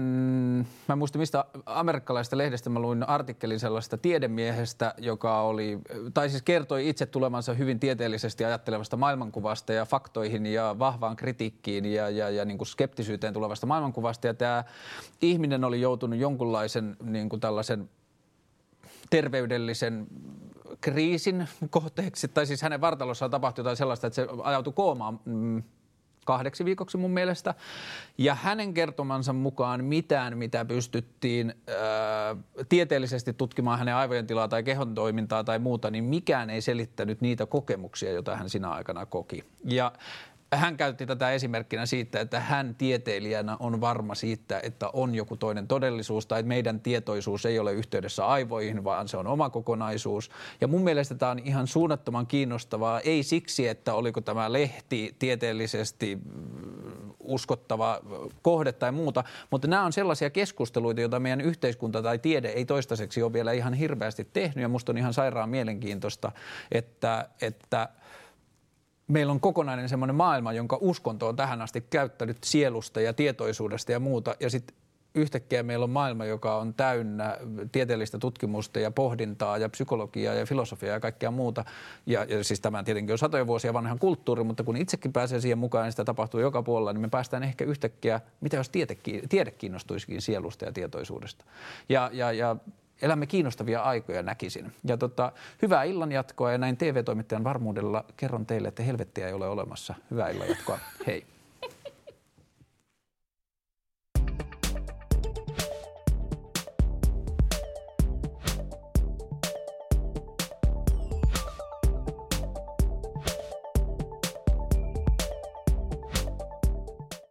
Speaker 1: mä en muista mistä amerikkalaisesta lehdestä, mä luin artikkelin sellaista tiedemiehestä, joka oli, tai siis kertoi itse tulemansa hyvin tieteellisesti ajattelevasta maailmankuvasta ja faktoihin ja vahvaan kritiikkiin ja, ja, ja niin kuin skeptisyyteen tulevasta maailmankuvasta. Ja tämä ihminen oli joutunut jonkunlaisen niin kuin tällaisen terveydellisen kriisin kohteeksi, tai siis hänen vartalossaan tapahtui jotain sellaista, että se ajautui koomaan mm, kahdeksi viikoksi mun mielestä. Ja hänen kertomansa mukaan mitään, mitä pystyttiin ää, tieteellisesti tutkimaan hänen aivojen tilaa tai kehon toimintaa tai muuta, niin mikään ei selittänyt niitä kokemuksia, joita hän sinä aikana koki. Ja hän käytti tätä esimerkkinä siitä, että hän tieteilijänä on varma siitä, että on joku toinen todellisuus tai että meidän tietoisuus ei ole yhteydessä aivoihin, vaan se on oma kokonaisuus. Ja mun mielestä tämä on ihan suunnattoman kiinnostavaa, ei siksi, että oliko tämä lehti tieteellisesti uskottava kohde tai muuta, mutta nämä on sellaisia keskusteluita, joita meidän yhteiskunta tai tiede ei toistaiseksi ole vielä ihan hirveästi tehnyt ja musta on ihan sairaan mielenkiintoista, että, että – meillä on kokonainen semmoinen maailma, jonka uskonto on tähän asti käyttänyt sielusta ja tietoisuudesta ja muuta. Ja sitten yhtäkkiä meillä on maailma, joka on täynnä tieteellistä tutkimusta ja pohdintaa ja psykologiaa ja filosofiaa ja kaikkea muuta. Ja, ja siis tämä tietenkin on satoja vuosia vanhan kulttuuri, mutta kun itsekin pääsee siihen mukaan ja sitä tapahtuu joka puolella, niin me päästään ehkä yhtäkkiä, mitä jos tiede, tiede kiinnostuisikin sielusta ja tietoisuudesta. Ja, ja, ja elämme kiinnostavia aikoja näkisin. Ja tota, hyvää illan jatkoa ja näin TV-toimittajan varmuudella kerron teille, että helvettiä ei ole olemassa. Hyvää illan jatkoa. Hei.